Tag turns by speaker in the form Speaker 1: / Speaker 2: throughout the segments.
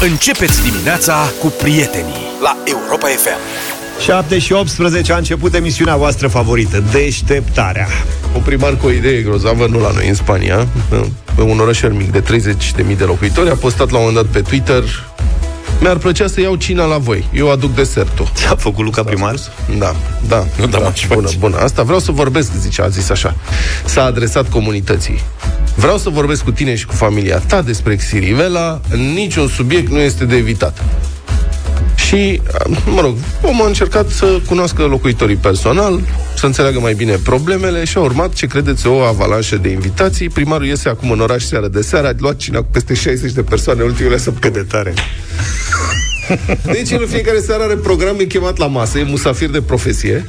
Speaker 1: Începeți dimineața cu prietenii la Europa FM.
Speaker 2: 7 și 18 a început emisiunea voastră favorită, Deșteptarea.
Speaker 3: Un primar cu o idee grozavă, nu la noi, în Spania, pe un orășel mic de 30.000 de locuitori, a postat la un moment dat pe Twitter mi-ar plăcea să iau cina la voi. Eu aduc desertul.
Speaker 2: Ce a făcut Luca primar?
Speaker 3: Da, da.
Speaker 2: Nu, da,
Speaker 3: da. Bună, bună. Asta vreau să vorbesc, zice, a zis așa. S-a adresat comunității. Vreau să vorbesc cu tine și cu familia ta despre Xirivela. Niciun subiect nu este de evitat. Și, mă rog, omul a încercat să cunoască locuitorii personal, să înțeleagă mai bine problemele și a urmat, ce credeți, o avalanșă de invitații. Primarul iese acum în oraș seară de seară, a luat cina cu peste 60 de persoane ultimele săptămâni.
Speaker 2: Cât de tare.
Speaker 3: Deci el în fiecare seară are program chemat la masă, e musafir de profesie.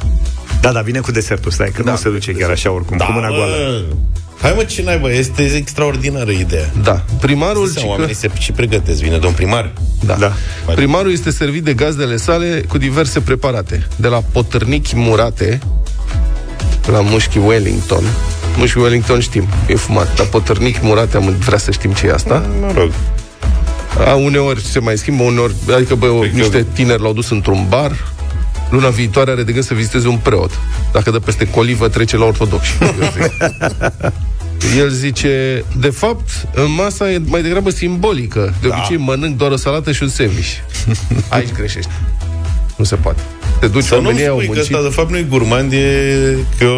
Speaker 2: Da, da, vine cu desertul, stai, că da, nu se duce chiar așa oricum, da, cu mâna goală.
Speaker 4: Hai mă, ce naiba, este extraordinară ideea.
Speaker 3: Da. Primarul...
Speaker 4: Seama, oamenii se și pregătesc, vine domn primar.
Speaker 3: Da. da. Primarul este servit de gazdele sale cu diverse preparate. De la potârnichi murate, la mușchi Wellington. Mușchi Wellington știm, e fumat, dar potârnichi murate am vrea să știm ce e asta.
Speaker 4: Mă rog.
Speaker 3: A, uneori se mai schimbă, uneori, adică bă, niște tineri l-au dus într-un bar, luna viitoare are de gând să viziteze un preot. Dacă dă peste colivă, trece la ortodoxi. El zice, de fapt, masa e mai degrabă simbolică. De da. obicei mănânc doar o salată și un sandwich. Aici greșești. Nu se poate. Te duci,
Speaker 4: Să nu spui că ăsta de fapt nu e gurmand, e că...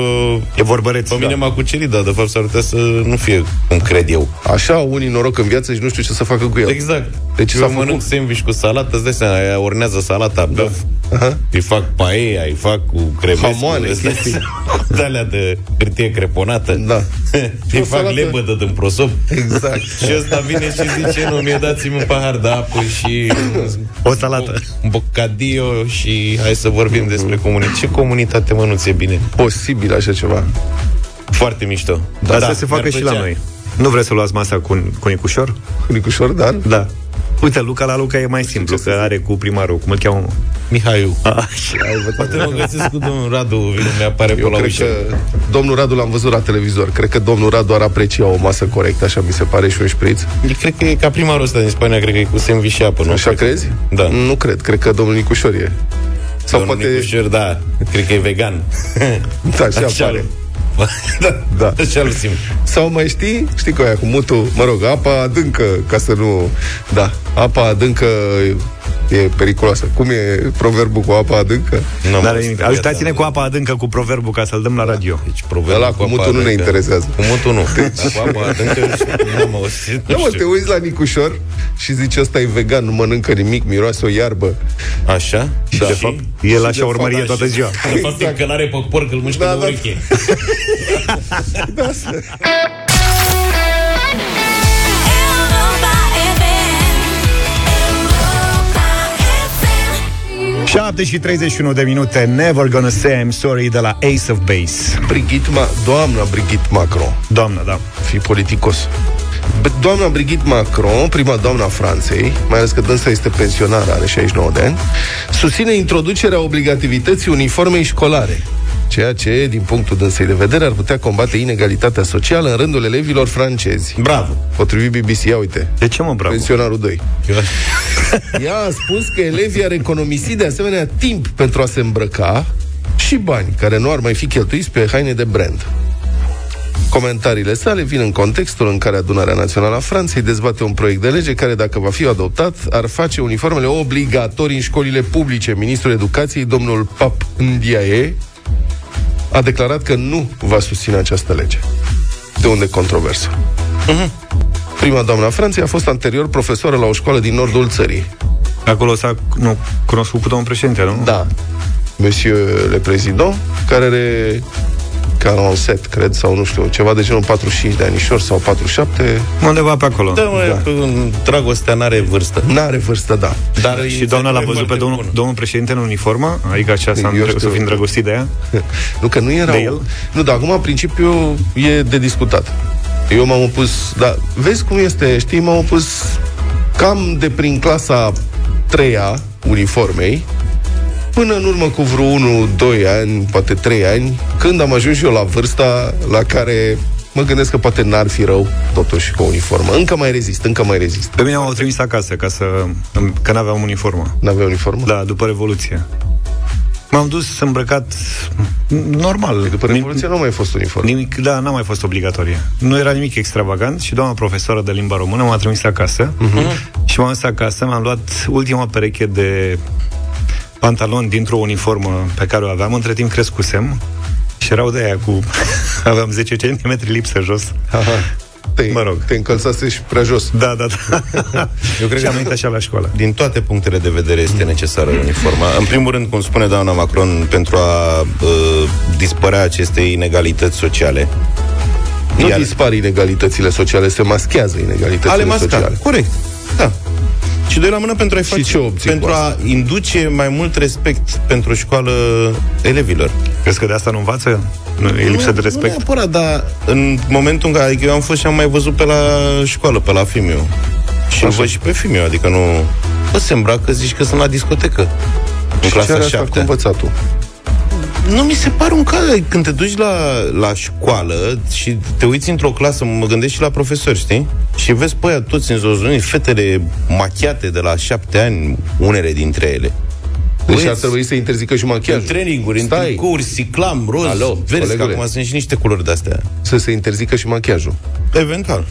Speaker 2: E vorbăreț.
Speaker 4: Pe mine da. m-a cucerit, dar de fapt s-ar putea să nu fie cum cred eu.
Speaker 3: Așa, unii noroc în viață și nu știu ce să facă cu el.
Speaker 4: Exact. Deci eu mănânc sandwich cu salată, îți dai seama, aia urnează salata, da. Aha. Îi fac paella, îi fac cu crevescu,
Speaker 3: Hamoane,
Speaker 4: de alea de hârtie creponată.
Speaker 3: Da.
Speaker 4: îi fac salată. lebădă din prosop.
Speaker 3: Exact.
Speaker 4: și ăsta vine și zice, nu, mi-e dați-mi un pahar de apă și...
Speaker 2: O salată.
Speaker 4: Un bocadio și hai să vorbim mm-hmm. despre comunitate. Ce comunitate, mă, nu ți-e bine?
Speaker 3: Posibil așa ceva.
Speaker 4: Foarte mișto.
Speaker 2: Da, Asta da, se facă și la noi. Nu vreți să luați masa cu, cu Nicușor?
Speaker 3: Cu Nicușor, da?
Speaker 2: Da. Uite, Luca la Luca e mai simplu, că are cu primarul, cum îl cheamă?
Speaker 4: Mihaiu. Ah, Poate mă găsesc cu domnul Radu, vine, mi-apare pe la
Speaker 3: cred ușă. că domnul Radu l-am văzut la televizor. Cred că domnul Radu ar aprecia o masă corectă, așa mi se pare și un șpriț.
Speaker 4: Eu cred că e ca primarul ăsta din Spania, cred că e cu semvi și apă, nu?
Speaker 3: Așa crezi?
Speaker 4: Da.
Speaker 3: Nu cred, cred că domnul Nicușor e.
Speaker 4: Sau domnul poate... Nicușor, da, cred că e vegan.
Speaker 3: Da, și apare
Speaker 4: da, da. Așa simt.
Speaker 3: Sau mai știi, știi că aia cu mutul, mă rog, apa adâncă, ca să nu... Da, apa adâncă e periculoasă. Cum e proverbul cu apa adâncă?
Speaker 2: Nu, Dar ajutați-ne cu apa adâncă cu proverbul ca să-l dăm la radio.
Speaker 3: Deci proverbul Ăla cu, cu mutul nu ne interesează.
Speaker 4: Cu mutul nu. Deci... cu apa adâncă nu am
Speaker 3: Nu, mă, te uiți la Nicușor și zici ăsta e vegan, nu mănâncă nimic, miroase o iarbă.
Speaker 4: Așa?
Speaker 2: Și da. de fapt, el așa urmărie toată ziua.
Speaker 4: De fapt, exact. că n-are pe porc, îl mușcă da, de da. ureche. da.
Speaker 2: 7 și 31 de minute. Never Gonna Say I'm Sorry de la Ace of Base.
Speaker 3: Brigitte Ma- Doamna Brigitte Macron.
Speaker 2: Doamna, da.
Speaker 3: Fi politicos Doamna Brigitte Macron, prima doamna Franței, mai ales că dânsa este pensionară, are 69 de ani, susține introducerea obligativității uniformei școlare ceea ce, din punctul dânsei de vedere, ar putea combate inegalitatea socială în rândul elevilor francezi.
Speaker 4: Bravo!
Speaker 3: Potrivit BBC, ia uite.
Speaker 2: De ce mă bravo?
Speaker 3: Pensionarul 2. Ea a spus că elevii ar economisi de asemenea timp pentru a se îmbrăca și bani care nu ar mai fi cheltuiți pe haine de brand. Comentariile sale vin în contextul în care Adunarea Națională a Franței dezbate un proiect de lege care, dacă va fi adoptat, ar face uniformele obligatorii în școlile publice. Ministrul Educației, domnul Pap Ndiaye, a declarat că nu va susține această lege. De unde controversă? Uh-huh. Prima doamna Franței a fost anterior profesoară la o școală din nordul țării.
Speaker 2: Acolo s-a nu, cunoscut cu domnul președinte, nu?
Speaker 3: Da. Monsieur le Président, care are 47, cred, sau nu știu, ceva de genul 45 de anișori sau 47.
Speaker 2: Undeva pe acolo.
Speaker 4: Da, mă, da. dragostea n-are vârstă.
Speaker 3: N-are vârstă, da.
Speaker 2: Dar și doamna l-a văzut pe domnul, domnul președinte în uniformă? Adică așa s-a să fim drăgostit de ea?
Speaker 3: nu, că nu era... De el? Nu, dar acum, în principiu, e de discutat. Eu m-am opus, dar vezi cum este, știi, m-am opus cam de prin clasa 3-a uniformei, până în urmă cu vreo 1-2 ani, poate 3 ani, când am ajuns eu la vârsta la care mă gândesc că poate n-ar fi rău, totuși, cu o uniformă. Încă mai rezist, încă mai rezist.
Speaker 2: Pe mine m-au trimis acasă, ca să, că n-aveam uniformă.
Speaker 3: N-avea uniformă?
Speaker 2: Da, după Revoluție. M-am dus îmbrăcat normal.
Speaker 3: După Revoluție nu mai fost uniform.
Speaker 2: Nimic, da, n-a mai fost obligatorie. Nu era nimic extravagant și doamna profesoară de limba română m-a trimis acasă uh-huh. și m-am dus acasă, mi-am luat ultima pereche de pantaloni dintr-o uniformă pe care o aveam, între timp crescusem și erau de aia cu... aveam 10 cm lipsă jos.
Speaker 3: Aha. Te,
Speaker 2: Mă rog.
Speaker 3: te încălțase și prea jos.
Speaker 2: Da, da, da.
Speaker 4: Eu cred
Speaker 2: și
Speaker 4: că
Speaker 2: am venit așa la școală.
Speaker 4: din toate punctele de vedere este necesară uniforma. În primul rând, cum spune doamna Macron, pentru a uh, dispărea aceste inegalități sociale.
Speaker 3: Nu
Speaker 4: Iar-
Speaker 3: dispar inegalitățile sociale, se maschează inegalitățile
Speaker 4: Ale masca,
Speaker 3: sociale.
Speaker 4: corect. Da. Și doi la mână pentru a
Speaker 3: Și
Speaker 4: face,
Speaker 3: ce obții
Speaker 4: pentru
Speaker 3: cu
Speaker 4: a induce mai mult respect pentru școală elevilor.
Speaker 2: Crezi că de asta nu învață? Nu, e lipsă de
Speaker 4: Nu
Speaker 2: respect?
Speaker 4: neapărat, dar în momentul în care adică eu am fost și am mai văzut pe la școală, pe la Fimiu. Și îl văd și pe Fimiu, adică nu... Bă, se îmbracă, zici că sunt la discotecă. În
Speaker 3: Și ce are
Speaker 4: clasa
Speaker 3: asta cu
Speaker 4: 7
Speaker 3: învățatul?
Speaker 4: Nu mi se pare un caz. Când te duci la, la școală și te uiți într-o clasă, mă gândesc și la profesori, știi? Și vezi pe aia toți înzozuniți, fetele machiate de la șapte ani, unele dintre ele.
Speaker 3: Deci
Speaker 4: Băieți,
Speaker 3: ar trebui să interzică și
Speaker 4: în
Speaker 3: machiajul.
Speaker 4: traininguri, în
Speaker 3: Stai.
Speaker 4: tricouri, ciclam, roz,
Speaker 3: Alo,
Speaker 4: verzi, că
Speaker 3: colegule.
Speaker 4: acum sunt și niște culori de-astea.
Speaker 3: Să se interzică și machiajul.
Speaker 4: Eventual.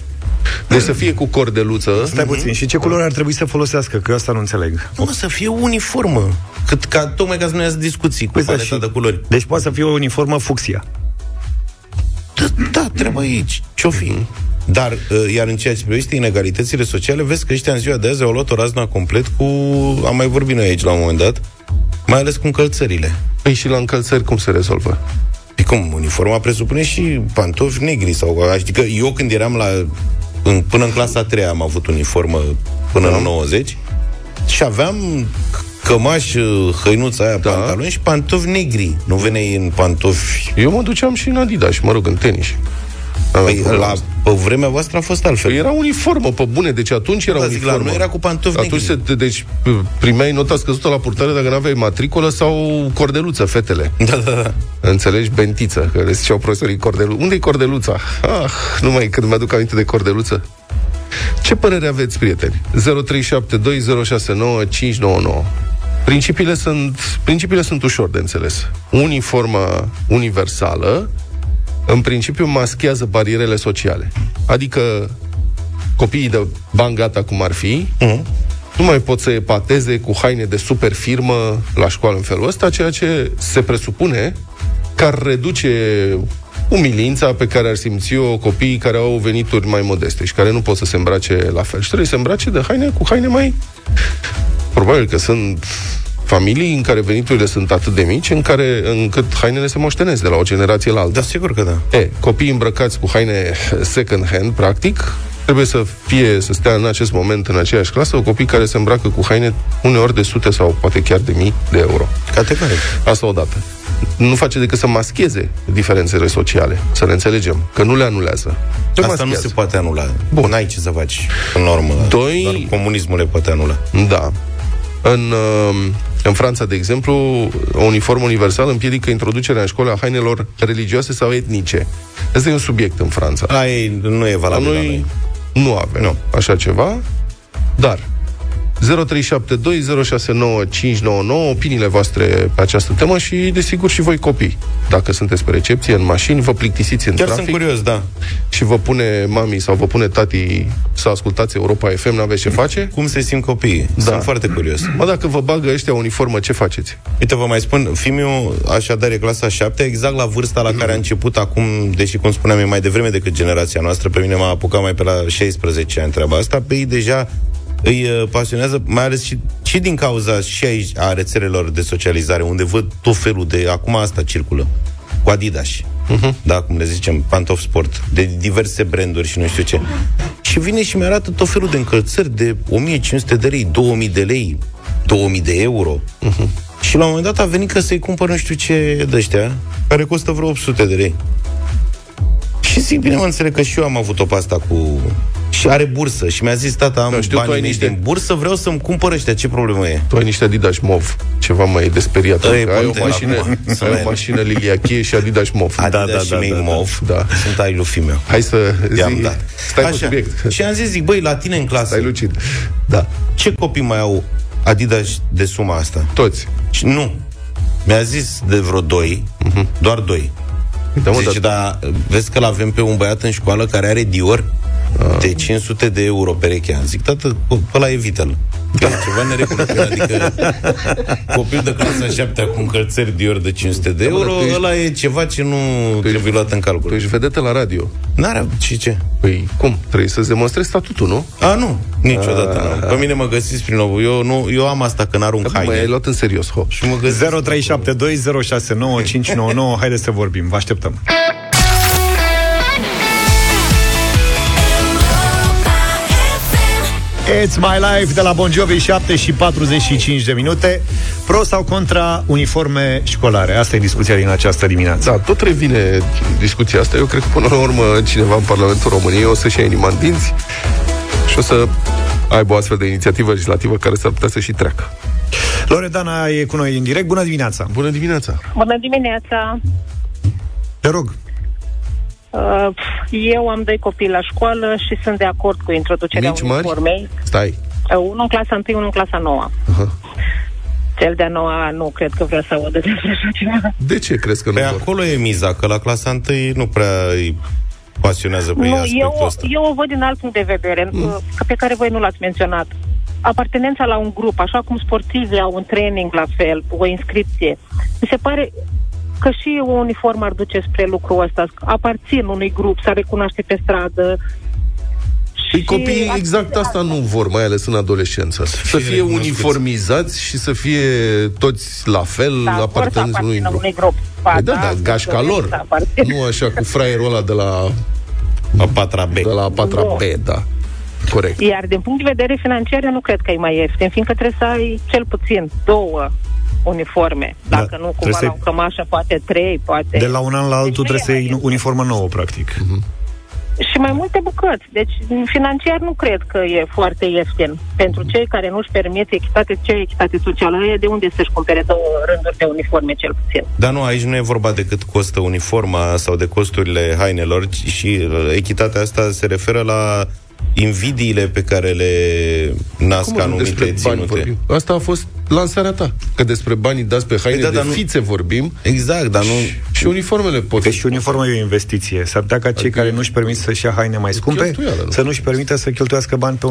Speaker 3: Deci să fie cu cordeluță.
Speaker 2: Stai puțin. Și ce culori ar trebui să folosească? Că eu asta nu înțeleg.
Speaker 4: Nu, mă, să fie uniformă. Cât, ca, tocmai ca să nu iasă discuții cu
Speaker 2: Păi da,
Speaker 4: paleta
Speaker 2: și-
Speaker 4: de culori.
Speaker 2: Deci poate să fie o uniformă fucsia.
Speaker 4: Da, da treaba e aici. Ce-o fi? Dar, uh, iar în ceea ce privește inegalitățile sociale, vezi că ăștia în ziua de azi au luat o razna complet cu... Am mai vorbit noi aici la un moment dat, mai ales cu încălțările.
Speaker 3: Păi și la încălțări cum se rezolvă?
Speaker 4: Păi cum, uniforma presupune și pantofi negri sau... Adică eu când eram la... În, până în clasa a treia am avut uniformă până în 90 și aveam cămaș, uh, hăinuța aia,
Speaker 3: Da.
Speaker 4: pantaloni și pantofi negri. Nu veneai în pantofi...
Speaker 3: Eu mă duceam și în Adidas, mă rog, în tenis. Aveam
Speaker 4: Păi,
Speaker 3: problema
Speaker 4: la,
Speaker 3: asta.
Speaker 4: pe vremea voastră a fost altfel.
Speaker 3: Păi era uniformă, pe bune, deci atunci era
Speaker 4: Da, zic, la
Speaker 3: uniformă.
Speaker 4: noi era cu pantofi
Speaker 3: Atunci se,
Speaker 4: negri.
Speaker 3: deci primeai nota scăzută la purtare dacă nu aveai matricolă sau cordeluță, fetele.
Speaker 4: Da, da, da.
Speaker 3: Înțelegi? Bentiță, că le ziceau profesorii cordelu. Unde-i cordeluța? Ah, numai când mi-aduc aminte de cordeluță. Ce părere aveți, prieteni? 0372069599 Principiile sunt, principiile sunt ușor de înțeles. Uniforma universală, în principiu, maschează barierele sociale. Adică copiii de bani gata cum ar fi,
Speaker 4: Mhm.
Speaker 3: nu mai pot să epateze cu haine de super firmă la școală în felul ăsta, ceea ce se presupune că ar reduce umilința pe care ar simți-o copiii care au venituri mai modeste și care nu pot să se îmbrace la fel. Și trebuie să se îmbrace de haine cu haine mai... Probabil că sunt familii în care veniturile sunt atât de mici în care, încât hainele se moștenesc de la o generație la alta.
Speaker 4: Da, sigur că da.
Speaker 3: E, copiii îmbrăcați cu haine second hand, practic, trebuie să fie, să stea în acest moment în aceeași clasă, o copii care se îmbracă cu haine uneori de sute sau poate chiar de mii de euro.
Speaker 4: Categoric.
Speaker 3: Asta odată. Nu face decât să mascheze diferențele sociale, să ne înțelegem, că nu le anulează. Le
Speaker 4: Asta nu
Speaker 3: maschează.
Speaker 4: se poate anula.
Speaker 3: Bun.
Speaker 4: N-ai ce să faci în normă.
Speaker 3: Doi-
Speaker 4: Doar comunismul le poate anula.
Speaker 3: Da. În, uh, în Franța, de exemplu, o uniformă universală împiedică introducerea în școală a hainelor religioase sau etnice. Asta e un subiect în Franța.
Speaker 4: Ai, nu e
Speaker 3: La
Speaker 4: valabil la
Speaker 3: noi
Speaker 4: noi.
Speaker 3: nu avem
Speaker 4: Nu.
Speaker 3: așa ceva, dar 0372069599 opiniile voastre pe această temă și, desigur, și voi copii. Dacă sunteți pe recepție, în mașini, vă plictisiți în
Speaker 4: Chiar
Speaker 3: trafic
Speaker 4: sunt curios, da.
Speaker 3: și vă pune mami sau vă pune tati să ascultați Europa FM, n-aveți ce face?
Speaker 4: Cum se simt copiii?
Speaker 3: Da.
Speaker 4: Sunt foarte curios.
Speaker 3: Mă, dacă vă bagă ăștia uniformă, ce faceți?
Speaker 4: Uite, vă mai spun, Fimiu, așadar, e clasa 7, exact la vârsta la care a început acum, deși, cum spuneam, e mai devreme decât generația noastră, pe mine m-a apucat mai pe la 16 ani treaba asta, pe ei deja îi uh, pasionează, mai ales și, și din cauza și aici a rețelelor de socializare, unde văd tot felul de... Acum asta circulă, cu Adidas. Uh-huh. Da, cum le zicem, pantof sport, de diverse branduri și nu știu ce. Și vine și mi-arată tot felul de încălțări de 1500 de lei, 2000 de lei, 2000 de euro. Uh-huh. Și la un moment dat a venit că să-i cumpăr nu știu ce de ăștia, care costă vreo 800 de lei. Și zic, bine, mă înțeleg că și eu am avut-o pe asta cu... și are bursă și mi-a zis, tata, am
Speaker 3: Da,
Speaker 4: da,
Speaker 3: știu, tu ai
Speaker 4: banii mei
Speaker 3: niște-
Speaker 4: din bursă, vreau să-mi cumpăr ăștia, ce problemă e?
Speaker 3: Tu ai niște Adidas mov, ceva mai desperiat.
Speaker 4: Ăia e
Speaker 3: Adică ai o
Speaker 4: Pantene
Speaker 3: mașină,
Speaker 4: acum. Să
Speaker 3: ai
Speaker 4: mai-
Speaker 3: o mașină liliachie și Adidas mov.
Speaker 4: Adidas
Speaker 2: da,
Speaker 4: și
Speaker 2: da,
Speaker 4: mei
Speaker 2: da, da.
Speaker 4: mov,
Speaker 3: Da.
Speaker 4: sunt ai lui meu.
Speaker 3: Hai să zi,
Speaker 4: I-am dat.
Speaker 3: stai pe subiect.
Speaker 4: Și am zis, zic, băi, la tine în clasă,
Speaker 3: Stai lucid. Da,
Speaker 4: ce copii mai au Adidas de suma asta?
Speaker 3: toți.
Speaker 4: Și nu. Mi-a zis de vreo doi, doar doi.
Speaker 3: Da, mă,
Speaker 4: Zice,
Speaker 3: dar
Speaker 4: dar vezi că l-avem pe un băiat în școală care are Dior
Speaker 3: Ah.
Speaker 4: De 500 de euro pereche. Am zic, tată, ăla evită-l. Că e ceva neregulă. Că, Adică copil de clasa 7 cu încălțări Dior de 500 de
Speaker 3: Da, mă,
Speaker 4: euro,
Speaker 3: dar tu ești-
Speaker 4: ăla e ceva ce nu trebuie luat în
Speaker 3: tu
Speaker 4: calcul.
Speaker 3: ești vedetă la radio.
Speaker 4: N-are, și ce?
Speaker 3: Păi cum? Trebuie să-ți demonstrezi statutul, nu?
Speaker 4: A, nu, niciodată nu. Pe mine mă găsiți prin nou. Eu, nu, eu am asta când arunc
Speaker 3: Mai ai
Speaker 4: haine.
Speaker 3: luat în serios, ho.
Speaker 4: Și mă găsiți
Speaker 2: 0372069599. Haideți să vorbim. Vă așteptăm. It's My Life de la Bon Jovi 7 și 45 de minute Pro sau contra uniforme școlare Asta e discuția din această dimineață
Speaker 3: Da, tot revine discuția asta. Eu cred că până la urmă cineva în Parlamentul României o să-și ia inima în dinți și o să aibă o astfel de inițiativă legislativă care s-ar putea să și treacă.
Speaker 2: Loredana e cu noi în direct Bună dimineața
Speaker 3: Bună dimineața!
Speaker 5: Bună dimineața!
Speaker 2: Te rog
Speaker 5: Uh, Eu am doi copii la școală și sunt de acord cu introducerea
Speaker 3: Mici, mari?
Speaker 5: uniformei.
Speaker 3: Stai!
Speaker 5: Uh, Unul în clasa 1, unul în clasa 9.
Speaker 3: Aha.
Speaker 5: Cel de-a noua nu cred că vrea să audă despre așa ceva.
Speaker 3: De ce crezi că nu
Speaker 4: Pe
Speaker 3: vor?
Speaker 4: Păi acolo e miza, că la clasa 1 nu prea îi pasionează pe ei
Speaker 5: Nu,
Speaker 4: aspectul
Speaker 5: eu,
Speaker 4: ăsta.
Speaker 5: eu o văd din alt punct de vedere, mm. pe care voi nu l-ați menționat. Apartenența la un grup, așa cum sportivii au un training la fel, o inscripție. Mi se pare că și o uniformă ar duce spre lucrul ăsta. Aparțin unui grup, să recunoaște pe stradă.
Speaker 3: Păi
Speaker 5: Și
Speaker 3: copiii
Speaker 5: ar-
Speaker 3: exact asta nu vor, mai ales în adolescență. Să
Speaker 4: fie
Speaker 3: fie
Speaker 4: recunoscuți.
Speaker 3: uniformizați și să fie toți la fel,
Speaker 5: Da, vor să
Speaker 3: apartenenți unui
Speaker 5: aparțină
Speaker 3: grup.
Speaker 5: unui grup. Ba,
Speaker 3: Păi da, da,
Speaker 5: să
Speaker 3: gașca lor.
Speaker 5: să aparțină.
Speaker 3: Nu așa cu fraierul ăla de la,
Speaker 4: A patra B.
Speaker 3: de la a patra
Speaker 5: Nu.
Speaker 3: B, da. Corect.
Speaker 5: Iar din punct de vedere financiar, eu nu cred că e mai ieftin, fiindcă trebuie să ai cel puțin două uniforme.
Speaker 2: Da,
Speaker 5: Dacă nu,
Speaker 2: trebuie
Speaker 5: cumva
Speaker 2: să-
Speaker 5: la o cămașă, poate trei, poate...
Speaker 2: De la un an la altul
Speaker 5: Deci nu
Speaker 2: trebuie
Speaker 5: e
Speaker 2: să
Speaker 5: mai
Speaker 2: iei
Speaker 5: ieftin.
Speaker 2: uniformă nouă, practic
Speaker 5: Și mai multe bucăți. Deci, financiar nu cred că e foarte ieftin. Pentru cei care nu-și permit echitate, ce echitate socială e, de unde să-și cumpere două rânduri de uniforme, cel puțin.
Speaker 4: Dar nu, aici nu e vorba de cât costă uniforma sau de costurile hainelor, ci și uh, echitatea asta se referă la invidiile pe care le nasc
Speaker 3: Cum
Speaker 4: anumite
Speaker 3: despre bani
Speaker 4: ținute.
Speaker 3: vorbim? Asta a fost lansarea ta. Că despre banii dați pe haine
Speaker 4: Păi da,
Speaker 3: de
Speaker 4: dar nu-
Speaker 3: fițe vorbim
Speaker 4: Exact, dar nu...
Speaker 3: și uniformele pot
Speaker 2: Că și uniforma e o investiție. S-ar putea ca cei
Speaker 3: Adică
Speaker 2: care nu-și permit să-și ia haine mai scumpe
Speaker 3: cheltuială, nu?
Speaker 2: să nu-și permită să cheltuiască bani pe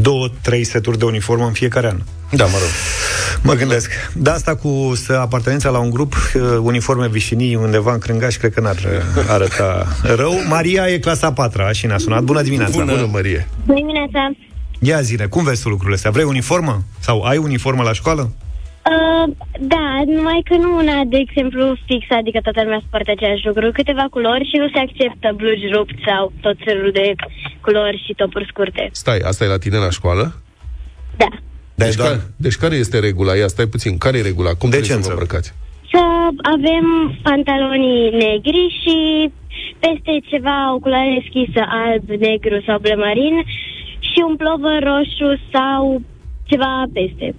Speaker 2: două, trei seturi de uniformă în fiecare an.
Speaker 4: Da, mă rog.
Speaker 2: Mă gândesc. De asta cu să apartenența la un grup, uh, uniforme vișinii undeva în Crângaș, cred că n-ar uh, arăta rău. Maria e clasa 4 și ne-a sunat. Bună dimineața!
Speaker 3: Bună, Bună Marie!
Speaker 6: Bună dimineața!
Speaker 2: Ia zile, cum vezi tu lucrurile astea? Vrei uniformă? Sau ai uniformă la școală?
Speaker 6: Uh, da, numai că nu una, de exemplu, fixă, adică toată lumea poartă același lucru, câteva culori și nu se acceptă blugi rupți sau tot felul de culori și topuri scurte.
Speaker 3: Stai, asta e la tine la școală?
Speaker 6: Da.
Speaker 4: Dar
Speaker 3: Deci,
Speaker 4: e doar...
Speaker 3: care, deci care este regula? Ia, stai puțin. Care e regula? Cum trebuie să vă
Speaker 2: Decență.
Speaker 3: îmbrăcați?
Speaker 6: Să avem pantalonii negri și peste ceva o culoare deschisă, alb, negru sau blemarin și un plovăr roșu sau ceva peste.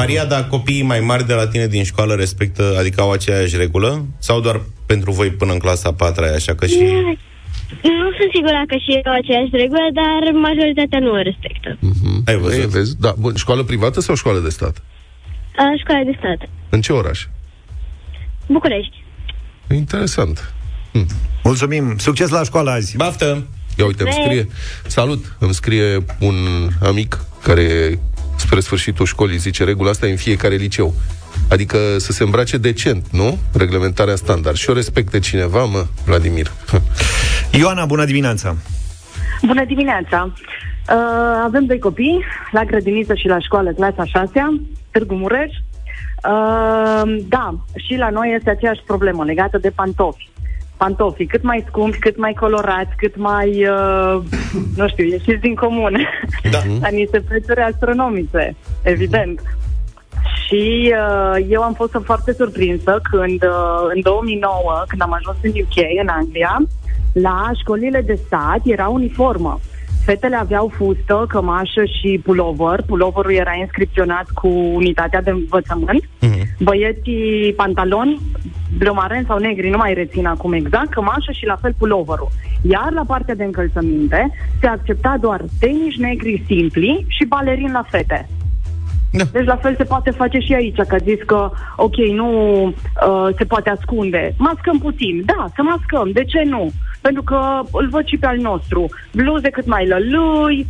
Speaker 4: Maria, dar copiii mai mari de la tine din școală respectă, adică au aceeași regulă? Sau doar pentru voi până în clasa 4 așa că și...
Speaker 6: Nu sunt sigură că și eu aceeași regulă, dar majoritatea nu o respectă.
Speaker 4: Ai văzut?
Speaker 3: Ei, vezi? Da, bun. Școală privată sau școală de stat?
Speaker 6: A, școala de stat.
Speaker 3: În ce oraș?
Speaker 6: București.
Speaker 3: Interesant.
Speaker 2: Mulțumim! Succes la școală azi!
Speaker 4: Baftă!
Speaker 3: Ia uite, îmi scrie... Salut! Îmi scrie un amic care spre sfârșitul școlii zice regula asta e în fiecare liceu. Adică să se îmbrace decent, nu? Reglementarea standard. Și o respecte cineva, mă, Vladimir.
Speaker 2: Ioana, bună dimineața!
Speaker 7: Bună dimineața! Uh, avem doi copii, la grădiniță și la școală, clasa 6 Târgu Mureș. Uh, da, și la noi este aceeași problemă legată de pantofi. Pantofii cât mai scumpi, cât mai colorați, cât mai, uh, nu știu, ieșiți din comun.
Speaker 4: Da.
Speaker 7: la niște prețuri astronomice, evident. Și uh, eu am fost foarte surprinsă când, uh, în 2009, când am ajuns în UK, în Anglia, la școlile de stat era uniformă. Fetele aveau fustă, cămașă și pulover. Puloverul era inscripționat cu unitatea de învățământ.
Speaker 4: Mhm.
Speaker 7: Băieții pantaloni, blomaren sau negri, nu mai rețin acum exact, cămașă și la fel puloverul. Iar la partea de încălțăminte se accepta doar tenis negri simpli și balerin la fete.
Speaker 4: Da.
Speaker 7: Deci la fel se poate face și aici, că a zis că, ok, nu uh, se poate ascunde. Mascăm puțin. Da, să mascăm. De ce nu? Pentru că îl văd și pe al nostru. Bluze cât mai lălui,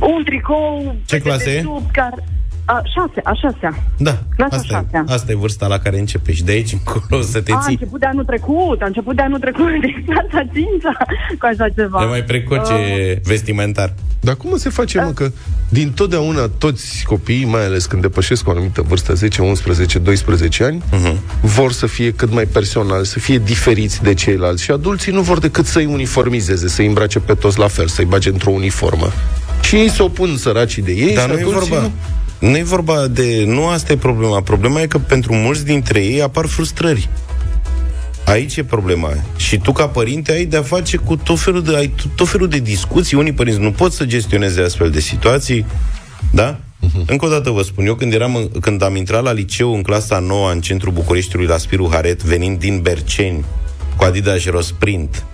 Speaker 7: un tricou...
Speaker 4: Ce
Speaker 7: de
Speaker 4: clasă e?
Speaker 7: dedesubt, Care, a, șase, a șasea.
Speaker 4: Da,
Speaker 7: Clasa
Speaker 4: asta, e,
Speaker 7: șasea.
Speaker 4: asta e vârsta la care începe și de aici încolo să te
Speaker 7: A, a
Speaker 4: ții.
Speaker 7: început de anul trecut, a început de anul trecut, de clasa 5 cu așa ceva.
Speaker 4: E mai precoce
Speaker 7: Uh,
Speaker 4: vestimentar.
Speaker 3: Dar cum se face,
Speaker 7: Da.
Speaker 3: mă, că din totdeauna toți copiii, mai ales când depășesc o anumită vârstă, 10, 11, 12 ani,
Speaker 4: Mhm.
Speaker 3: vor să fie cât mai personali, să fie diferiți de ceilalți. Și adulții nu vor decât să-i uniformizeze, să-i îmbrace pe toți la fel, să-i bage într-o uniformă. Și ei se opun săracii de ei
Speaker 4: Dar
Speaker 3: și
Speaker 4: nu e
Speaker 3: adulții
Speaker 4: vorba...
Speaker 3: nu.
Speaker 4: Nu e vorba de... Nu asta e problema. Problema e că pentru mulți dintre ei apar frustrări. Aici e problema. Și tu, ca părinte, ai de-a face cu tot felul de, ai tot felul de discuții. Unii părinți nu pot să gestioneze astfel de situații. Da? Uh-huh. Încă o dată vă spun, eu când, eram, în- când am intrat la liceu în clasa 9 în centrul Bucureștiului la Spiru Haret, venind din Berceni, cu Adidas Sprint,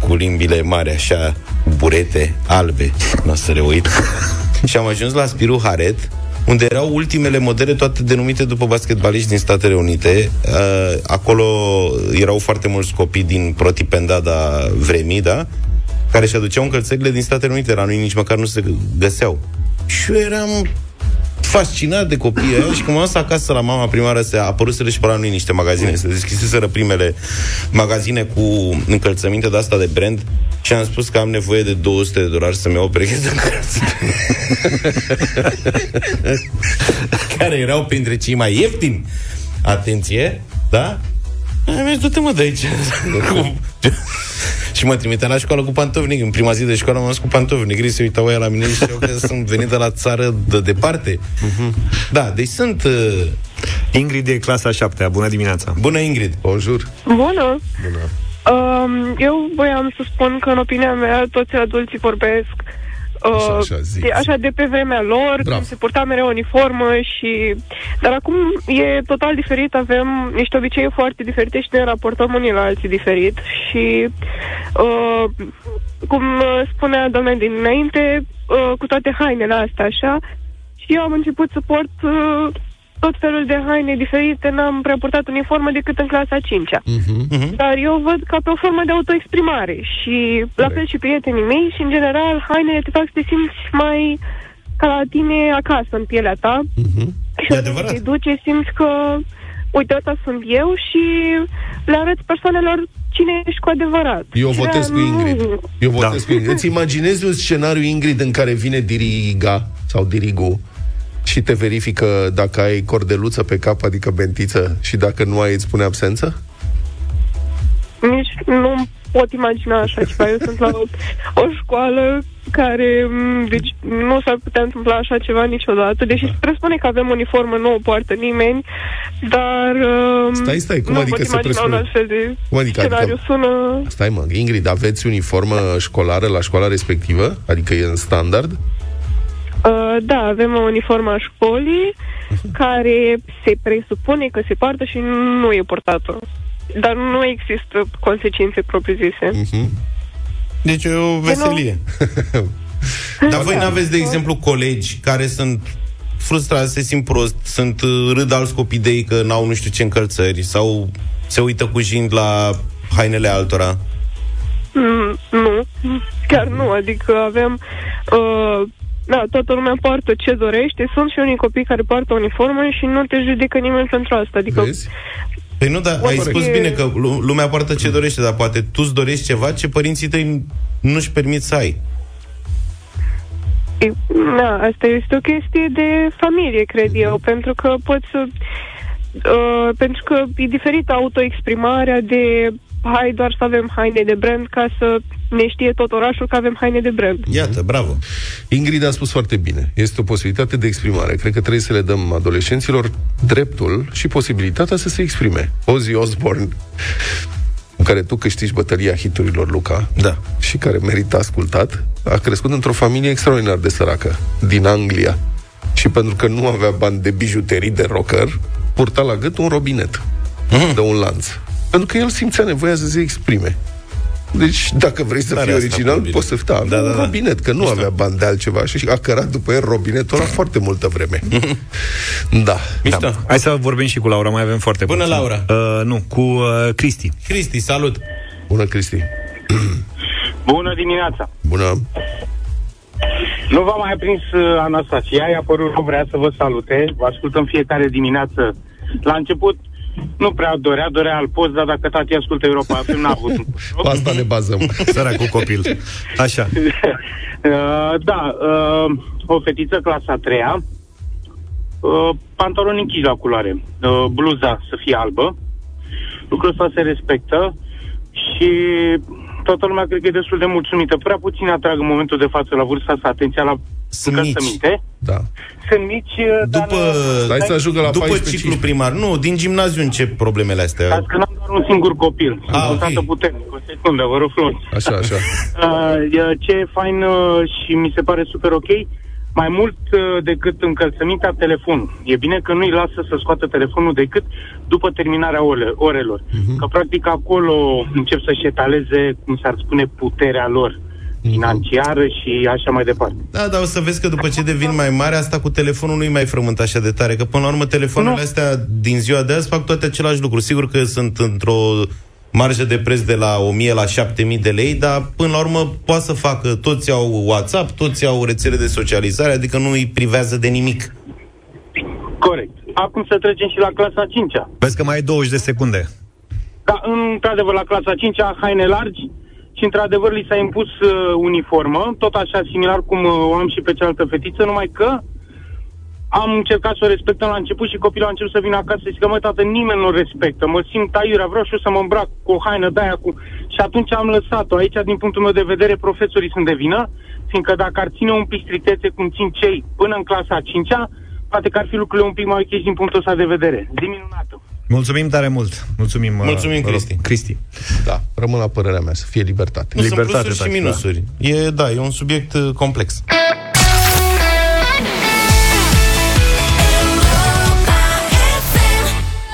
Speaker 4: cu limbile mari, așa, cu burete albe, nu o să le uit. și am ajuns la Spiru Haret, unde erau ultimele modele, toate denumite după basketbaliști din Statele Unite. Uh, acolo erau foarte mulți copii din protipendada vremii, da? care și aduceau încălțările din Statele Unite. La noi nici măcar nu se găseau. Și eu eram fascinat de copiii ăia și când m-am dus acasă la mama prima oară se apăruseră și pe la noi niște magazine, se deschiseseră primele magazine cu încălțăminte de asta de brand și am spus că am nevoie de 200 de dolari să-mi iau o pereche de încălțăminte. care erau printre cei mai ieftini. Atenție, da? Ai mers, du-te mă de aici. Cum? și mă trimitea la școală cu pantofi negri. În prima zi de școală m-am dus cu pantofi negri, se uitau ea la mine și eu că sunt venit de la țară de departe. Da, deci sunt... Uh...
Speaker 2: Ingrid e clasa 7 Bună dimineața!
Speaker 4: Bună, Ingrid!
Speaker 3: Bonjour!
Speaker 8: Bună! Um, eu voiam să spun că, în opinia mea, toți adulții vorbesc uh,
Speaker 3: Așa, așa, zi,
Speaker 8: de,
Speaker 3: zi.
Speaker 8: așa de pe vremea lor,
Speaker 3: Bravo.
Speaker 8: când se purta mereu uniformă și... Dar acum e total diferit, avem niște obicei foarte diferite și ne raportăm unii la alții diferit și uh, cum uh, spunea doamna dinainte, uh, cu toate hainele astea, așa, și eu am început să port uh, tot felul de haine diferite, n-am prea purtat uniformă decât în clasa 5-a.
Speaker 3: Mhm.
Speaker 8: Dar eu văd ca pe o formă de autoexprimare și la fel și prietenii mei și în general hainele te fac să te simți mai ca la tine acasă în pielea ta
Speaker 3: Mhm.
Speaker 8: și
Speaker 4: E
Speaker 8: atunci
Speaker 4: adevărat.
Speaker 8: te duce, simți că uite, ăsta sunt eu și le arăt persoanelor cine ești cu adevărat.
Speaker 3: Eu
Speaker 8: Și
Speaker 3: votez cu
Speaker 8: de-aia
Speaker 3: Ingrid.
Speaker 8: nu-
Speaker 3: Eu votez
Speaker 2: Da.
Speaker 3: cu Ingrid. Îți imaginezi un scenariu, Ingrid, în care vine diriga sau dirigu și te verifică dacă ai cordeluță pe cap, adică bentiță, și dacă nu ai, îți spune absență?
Speaker 8: Nici nu pot imagina așa ceva. Eu sunt la o, o școală care, m, deci, nu s-ar putea întâmpla așa ceva niciodată, deși se presupune că avem uniformă, nu o poartă nimeni, dar um,
Speaker 3: Stai, stai, cum
Speaker 8: nu
Speaker 3: adică
Speaker 8: pot
Speaker 3: se
Speaker 8: imagina un
Speaker 3: presupune?
Speaker 8: astfel de
Speaker 3: Cum adică?
Speaker 8: scenariu.
Speaker 3: Adică-
Speaker 8: Sună...
Speaker 3: Stai mă, Ingrid, aveți uniformă școlară la școala respectivă? Adică e în standard?
Speaker 8: Uh, da, avem o uniformă a școlii care se presupune că se poartă și nu e portată. Dar nu există consecințe propriu-zise.
Speaker 3: Mhm.
Speaker 4: Deci e o veselie. Dar voi n-aveți, de exemplu, colegi care sunt frustrați, se simt prost, sunt uh, râd alți copii de ei că n-au nu știu ce încălțări sau se uită cu jind la hainele altora.
Speaker 8: Mm, nu, chiar nu, adică avem uh, da, toată lumea poartă ce dorește, sunt și unii copii care poartă uniformă și nu te judecă nimeni pentru asta, adică
Speaker 3: Vezi?
Speaker 4: Păi nu, dar ai
Speaker 8: Corect.
Speaker 4: spus bine că lu- lumea poartă ce dorește, dar poate tu îți dorești ceva ce părinții tăi nu-și permit să ai.
Speaker 8: e, da, asta este o chestie de familie, cred eu, pentru că poți să uh, pentru că e diferită autoexprimarea de hai doar să avem haine de brand ca să ne știe tot orașul că avem haine de brand.
Speaker 4: Iată, bravo.
Speaker 3: Ingrid a spus foarte bine. Este o posibilitate de exprimare. Cred că trebuie să le dăm adolescenților dreptul și posibilitatea să se exprime. Ozzy Osbourne care tu câștigi bătălia hiturilor, Luca,
Speaker 4: Da.
Speaker 3: și care merită ascultat, a crescut într-o familie extraordinar de săracă, din Anglia. Și pentru că nu avea bani de bijuterii de rocker, purta la gât un robinet
Speaker 4: Mhm.
Speaker 3: de un lanț. Pentru că el simțea nevoia să se exprime. Deci, dacă vrei să
Speaker 4: Are
Speaker 3: fii
Speaker 4: asta
Speaker 3: original,
Speaker 4: probabil.
Speaker 3: poți să fii, da,
Speaker 4: Da,
Speaker 3: da,
Speaker 4: da,
Speaker 3: un
Speaker 4: da.
Speaker 3: robinet, că nu avea bani de altceva. Și a cărat după el robinetul ăla foarte multă vreme. da.
Speaker 4: Mișto.
Speaker 2: Da. Hai să vorbim și cu Laura, mai avem foarte
Speaker 4: Bună,
Speaker 2: puțin.
Speaker 4: Laura.
Speaker 2: Uh, nu, cu uh, Cristi.
Speaker 4: Cristi, salut!
Speaker 3: Bună, Cristi.
Speaker 9: Bună dimineața!
Speaker 3: Bună.
Speaker 9: Nu v-a mai prins uh, Anastasia, i-a părut rău, vrea să vă salute. Vă ascultăm fiecare dimineață. La început nu prea dorea, dorea al post, dar dacă tati ascultă Europa FM, n-a avut un
Speaker 3: Pe asta ne bazăm.
Speaker 2: Săracul copil. Așa.
Speaker 9: Uh, da, uh, o fetiță clasa a treia, uh, pantaloni închiși la culoare, uh, bluza să fie albă, lucrul ăsta se respectă și toată lumea cred că e destul de mulțumită. Prea puțin atrag în momentul de față la vârsta asta atenția la
Speaker 4: Sunt mici.
Speaker 9: încălțăminte.
Speaker 3: Da.
Speaker 9: Sunt mici, uh, dar...
Speaker 4: După,
Speaker 3: Hai să ajungă la
Speaker 4: după
Speaker 3: 14,
Speaker 4: ciclu primar. Nu, din gimnaziu încep problemele astea.
Speaker 9: Dați că n-am doar un singur copil. Sunt
Speaker 4: Ah,
Speaker 9: o
Speaker 4: ok.
Speaker 9: tată puternică. O secundă, vă rog frumos.
Speaker 3: Așa, așa.
Speaker 9: Uh, e- ce e fain uh, și mi se pare super ok, mai mult uh, decât încălțămintea, telefonul. E bine că nu-i lasă să scoată telefonul decât după terminarea ore, orelor. Uh-huh. Că practic acolo încep să-și etaleze, cum s-ar spune, puterea lor financiară și așa mai departe.
Speaker 4: Da, dar o să vezi că după ce devin mai mare, asta cu telefonul nu-i mai frământ așa de tare, că până la urmă telefoanele
Speaker 9: Nu.
Speaker 4: astea din ziua de azi fac toate același lucru. Sigur că sunt într-o marjă de preț de la 1000 la 7000 de lei, dar până la urmă poate să facă, toți au WhatsApp, toți au rețele de socializare, adică nu îi privează de nimic.
Speaker 9: Corect. Acum să trecem și la clasa 5-a.
Speaker 2: Vezi că mai ai 20 de secunde.
Speaker 9: Da, într-adevăr, la clasa 5-a, haine largi și, într-adevăr, li s-a impus uh, uniformă, tot așa, similar cum uh, o am și pe cealaltă fetiță, numai că am încercat să o respectăm la început și copilul a început să vină acasă și zică, mă, tată, nimeni nu o respectă, mă simt aiurea, vreau și eu să mă îmbrac cu o haină de aia cu... Și atunci am lăsat-o. Aici, din punctul meu de vedere, profesorii sunt de vină, fiindcă dacă ar ține un pic strictețe cum țin cei până în clasa 5-a, poate că ar fi lucrurile un pic mai ok și din punctul ăsta de vedere. Zi minunată!
Speaker 2: Mulțumim tare mult. Mulțumim, uh,
Speaker 4: Mulțumim,
Speaker 2: mă rog,
Speaker 4: Cristi.
Speaker 2: Cristi.
Speaker 3: Da, rămân la părerea mea, să fie libertate.
Speaker 4: Nu sunt
Speaker 2: Libertate,
Speaker 4: plusuri și
Speaker 2: tati,
Speaker 4: minusuri. E, da, e un subiect uh, complex.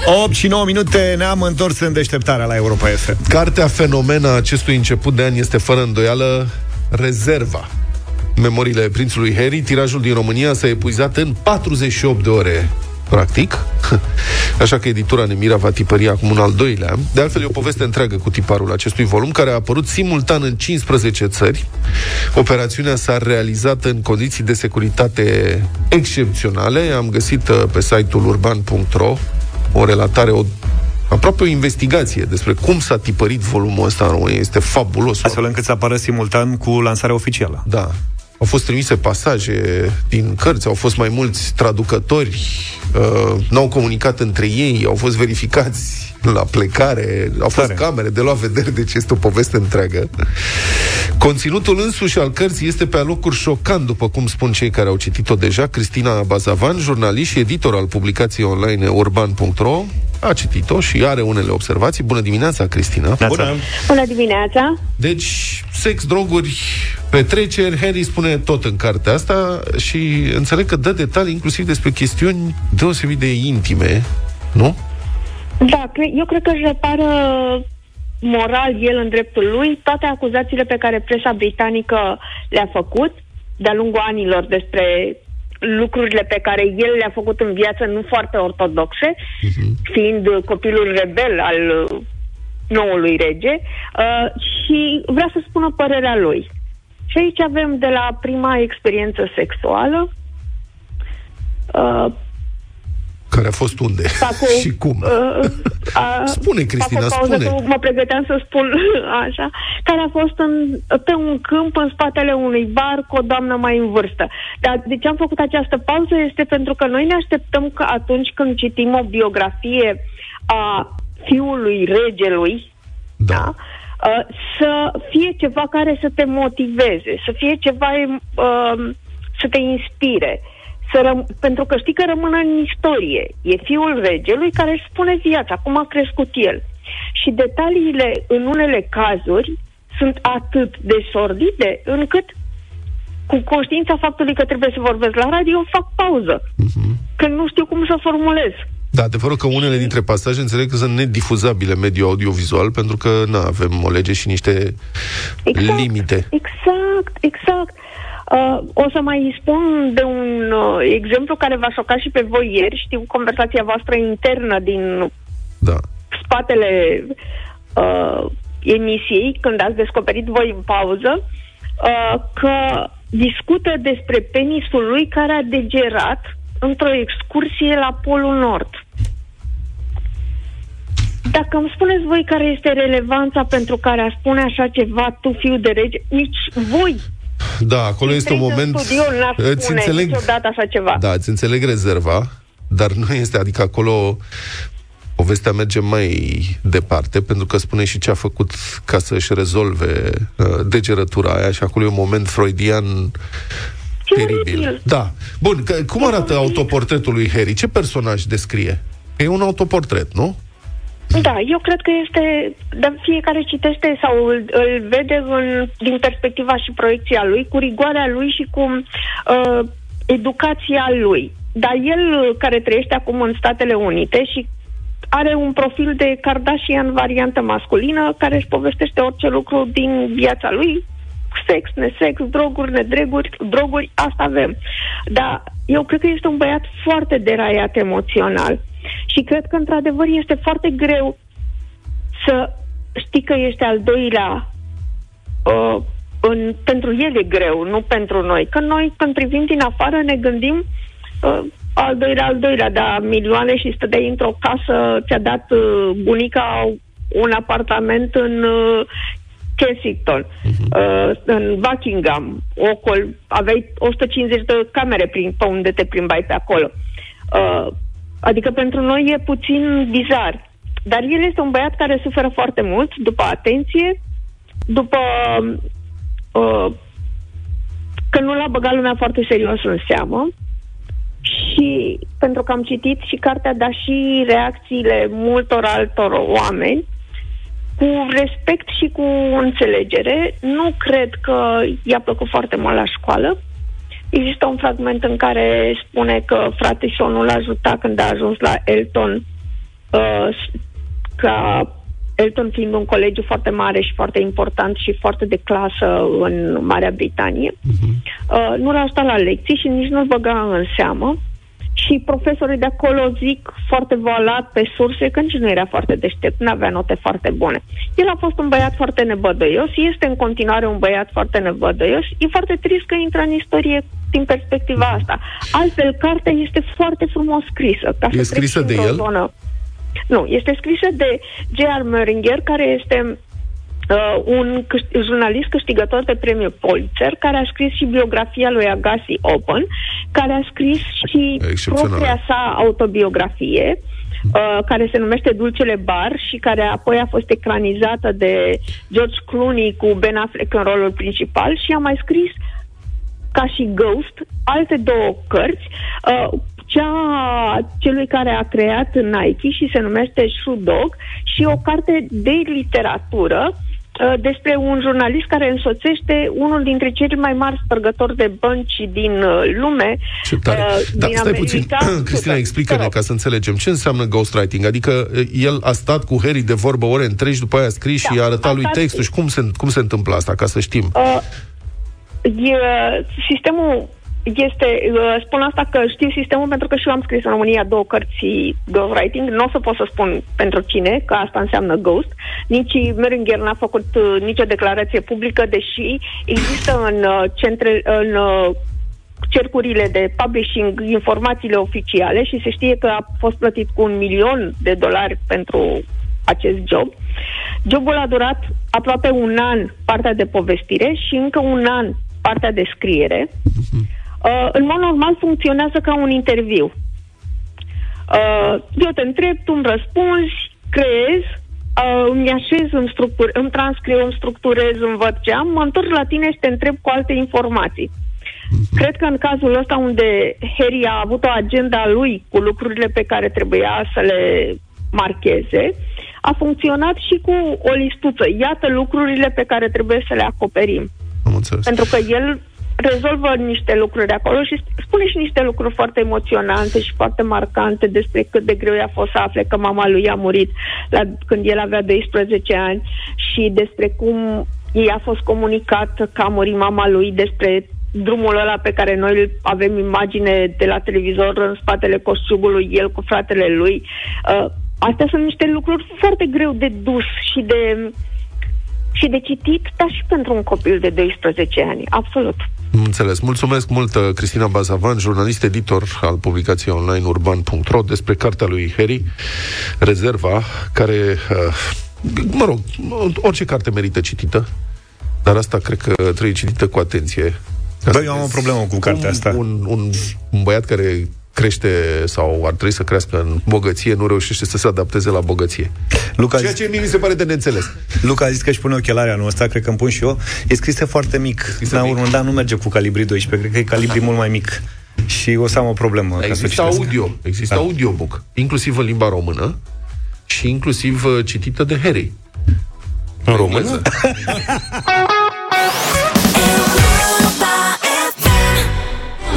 Speaker 2: 8 și 9 minute ne-am întors în deșteptarea la Europa FM.
Speaker 3: Cartea fenomena acestui început de an este fără îndoială Rezerva. Memoriile prințului Harry, tirajul din România s-a epuizat în 48 de ore practic. Așa că editura Nemira va tipări acum un al doilea. De altfel, e o poveste întreagă cu tiparul acestui volum, care a apărut simultan în 15 țări. Operațiunea s-a realizat în condiții de securitate excepționale. Am găsit uh, pe site-ul urban.ro o relatare, o aproape o investigație despre cum s-a tipărit volumul ăsta în România. Este fabulos.
Speaker 2: Astfel încât să apară simultan cu lansarea oficială.
Speaker 3: Da. Au fost trimise pasaje din cărți, au fost mai mulți traducători, uh, n-au comunicat între ei, au fost verificați la plecare, au fost
Speaker 2: Tare.
Speaker 3: camere de luat vedere, deci este o poveste întreagă. Conținutul însuși al cărții este pe alocuri șocant, după cum spun cei care au citit-o deja. Cristina Bazavan, jurnalist și editor al publicației online urban.ro, a citit-o și are unele observații. Bună dimineața, Cristina!
Speaker 4: Bună!
Speaker 10: Bună dimineața!
Speaker 3: Deci, sex, droguri, petreceri, Harry spune tot în cartea asta și înțeleg că dă detalii inclusiv despre chestiuni deosebit de intime, nu?
Speaker 10: Da, cre- eu cred că își repară moral el în dreptul lui toate acuzațiile pe care presa britanică le-a făcut de-a lungul anilor despre lucrurile pe care el le-a făcut în viață nu foarte ortodoxe, fiind uh, copilul rebel al uh, noului rege, uh, și vrea să spună părerea lui. Și aici avem de la prima experiență sexuală, uh,
Speaker 3: Care a fost unde
Speaker 10: Fac o,
Speaker 3: și cum.
Speaker 10: Uh, a,
Speaker 3: Spune, Cristina,
Speaker 10: fac o pauză,
Speaker 3: spune.
Speaker 10: Că mă pregăteam să spun așa, care a fost în, pe un câmp în spatele unui bar cu o doamnă mai în vârstă. Dar de ce am făcut această pauză este pentru că noi ne așteptăm că atunci când citim o biografie a fiului regelui,
Speaker 3: Da.
Speaker 10: da? Uh, să fie ceva care să te motiveze, să fie ceva uh, să te inspire. Să răm- pentru că știi că rămâne în istorie. E fiul regelui care își spune viața, cum a crescut el. Și detaliile în unele cazuri sunt atât de sordide încât cu conștiința faptului că trebuie să vorbesc la radio, fac pauză. Uh-huh. Că nu știu cum să formulez.
Speaker 3: Da, adevărul că unele dintre pasaje înțeleg că sunt nedifuzabile mediul audiovizual pentru că nu avem o lege și niște
Speaker 10: exact,
Speaker 3: limite.
Speaker 10: Exact, exact. Uh, o să mai spun de un uh, exemplu care v-a șocat și pe voi ieri. Știu conversația voastră internă din
Speaker 3: da.
Speaker 10: spatele uh, emisiei, când ați descoperit voi în pauză, uh, că discută despre penisul lui care a degerat într-o excursie la Polul Nord. Dacă îmi spuneți voi care este relevanța pentru care a spune așa ceva, tu fiu de rege, nici voi
Speaker 3: da, acolo este un moment...
Speaker 10: Studio, îți înțeleg, niciodată așa ceva.
Speaker 3: Da, îți înțeleg rezerva, dar nu este, adică acolo povestea merge mai departe, pentru că spune și ce a făcut ca să-și rezolve uh, degerătura aia și acolo e un moment freudian teribil. Da. Bun, că, cum arată autoportretul lui Harry? Ce personaj descrie? E un autoportret, nu?
Speaker 10: Da, eu cred că este, dar fiecare citește sau îl, îl vede în, din perspectiva și proiecția lui, cu rigoarea lui și cu uh, educația lui. Dar el, care trăiește acum în Statele Unite și are un profil de Kardashian variantă masculină, care își povestește orice lucru din viața lui, sex, nesex, droguri, nedreguri, droguri, asta avem. Dar eu cred că este un băiat foarte deraiat emoțional. Și cred că, într-adevăr, este foarte greu să știi că ești al doilea uh, în, pentru el e greu, nu pentru noi. Că noi, când privim din afară, ne gândim uh, al doilea, al doilea, dar milioane și stăteai într-o casă, ți-a dat uh, bunica un apartament în uh, Kensington, uh-huh. uh, în Buckingham, Ocol, aveai 150 de camere prin, pe unde te plimbai pe acolo. Uh, adică pentru noi e puțin bizar. Dar el este un băiat care suferă foarte mult după atenție, după uh, că nu l-a băgat lumea foarte serios în seamă și pentru că am citit și cartea, dar și reacțiile multor altor oameni, cu respect și cu înțelegere. Nu cred că i-a plăcut foarte mult la școală. Există un fragment în care spune că frate și nu l-a ajutat când a ajuns la Elton, uh, ca Elton fiind un colegiu foarte mare și foarte important și foarte de clasă în Marea Britanie. Uh-huh. Uh, nu l-a ajutat la lecții și nici nu-l băga în seamă și profesorii de acolo zic foarte voalat pe surse că nici nu era foarte deștept, nu avea note foarte bune. El a fost un băiat foarte nebădăios, este în continuare un băiat foarte nebădăios, e foarte trist că intră în istorie din perspectiva asta. Altfel, cartea este foarte frumos scrisă.
Speaker 3: Ca e scrisă de el? Zonă.
Speaker 10: Nu, este scrisă de J.R. Meringer, care este uh, un câș- jurnalist câștigător de premiu Pulitzer, care a scris și biografia lui Agassi Open, care a scris și propria sa autobiografie, uh, care se numește Dulcele Bar și care apoi a fost ecranizată de George Clooney cu Ben Affleck în rolul principal și a mai scris ca și Ghost, alte două cărți, uh, cea celui care a creat Nike și se numește Shoe Dog și o carte de literatură Uh, despre un jurnalist care însoțește unul dintre cei mai mari spărgători de bănci din uh, lume.
Speaker 3: Ce tare. Uh, da, din stai America. puțin. Cristina, explică-ne ca să înțelegem. Ce înseamnă ghostwriting? Adică uh, el a stat cu Harry de vorbă ore întregi, după aia a scris da, și a arătat lui textul. Și cum se, cum se întâmplă asta, ca să știm? Uh,
Speaker 10: e, sistemul este, uh, spun asta că știu sistemul pentru că și eu am scris în România două cărți ghostwriting. Nu o să pot să spun pentru cine, că asta înseamnă ghost. Nici Meringer n-a făcut uh, nicio declarație publică, deși există în uh, centre, în cercurile de publishing informațiile oficiale și se știe că a fost plătit cu un milion de dolari pentru acest job. Jobul a durat aproape un an partea de povestire și încă un an partea de scriere. Uh-huh uh, în mod normal funcționează ca un interviu. Uh, eu te întreb, tu îmi răspunzi, creez, uh, îmi așez, îmi, structur, îmi transcriu, îmi structurez, îmi văd ce am, mă întorc la tine și te întreb cu alte informații. Mhm. Cred că în cazul ăsta unde Harry a avut o agenda lui cu lucrurile pe care trebuia să le marcheze, a funcționat și cu o listuță. Iată lucrurile pe care trebuie să le acoperim.
Speaker 3: Am înțeles.
Speaker 10: Pentru că el rezolvă niște lucruri acolo și spune și niște lucruri foarte emoționante și foarte marcante despre cât de greu i-a fost să afle că mama lui a murit la, când el avea 12 ani și despre cum ei a fost comunicat că a murit mama lui despre drumul ăla pe care noi îl avem imagine de la televizor în spatele coșciugului, el cu fratele lui. Uh, astea sunt niște lucruri foarte greu de dus și de și de citit, dar și pentru un copil de 12 ani. Absolut.
Speaker 3: Înțeles. Mulțumesc mult, uh, Cristina Bazavan, jurnalist editor al publicației online urban.ro despre cartea lui Harry, Rezerva, care, uh, mă rog, orice carte merită citită, dar asta cred că trebuie citită cu atenție.
Speaker 2: Băi, eu am o problemă cu cartea
Speaker 3: un,
Speaker 2: asta.
Speaker 3: Un, un, un băiat care crește sau ar trebui să crească în bogăție, nu reușește să se adapteze la bogăție.
Speaker 2: Luca
Speaker 3: Ceea ce mie mi se pare de neînțeles.
Speaker 2: Luca a zis că își pune ochelari anul ăsta, cred că îmi pun și eu. E scrisă foarte mic.
Speaker 3: Scrisă
Speaker 2: La
Speaker 3: mic.
Speaker 2: urmă, da, nu merge cu calibri 12, cred că e calibri mult mai mic. Și o să am o problemă. ca să
Speaker 3: Există
Speaker 2: citesc.
Speaker 3: audio, există
Speaker 2: Da.
Speaker 3: audiobook, inclusiv în limba română și inclusiv uh, citită de Harry.
Speaker 4: În română?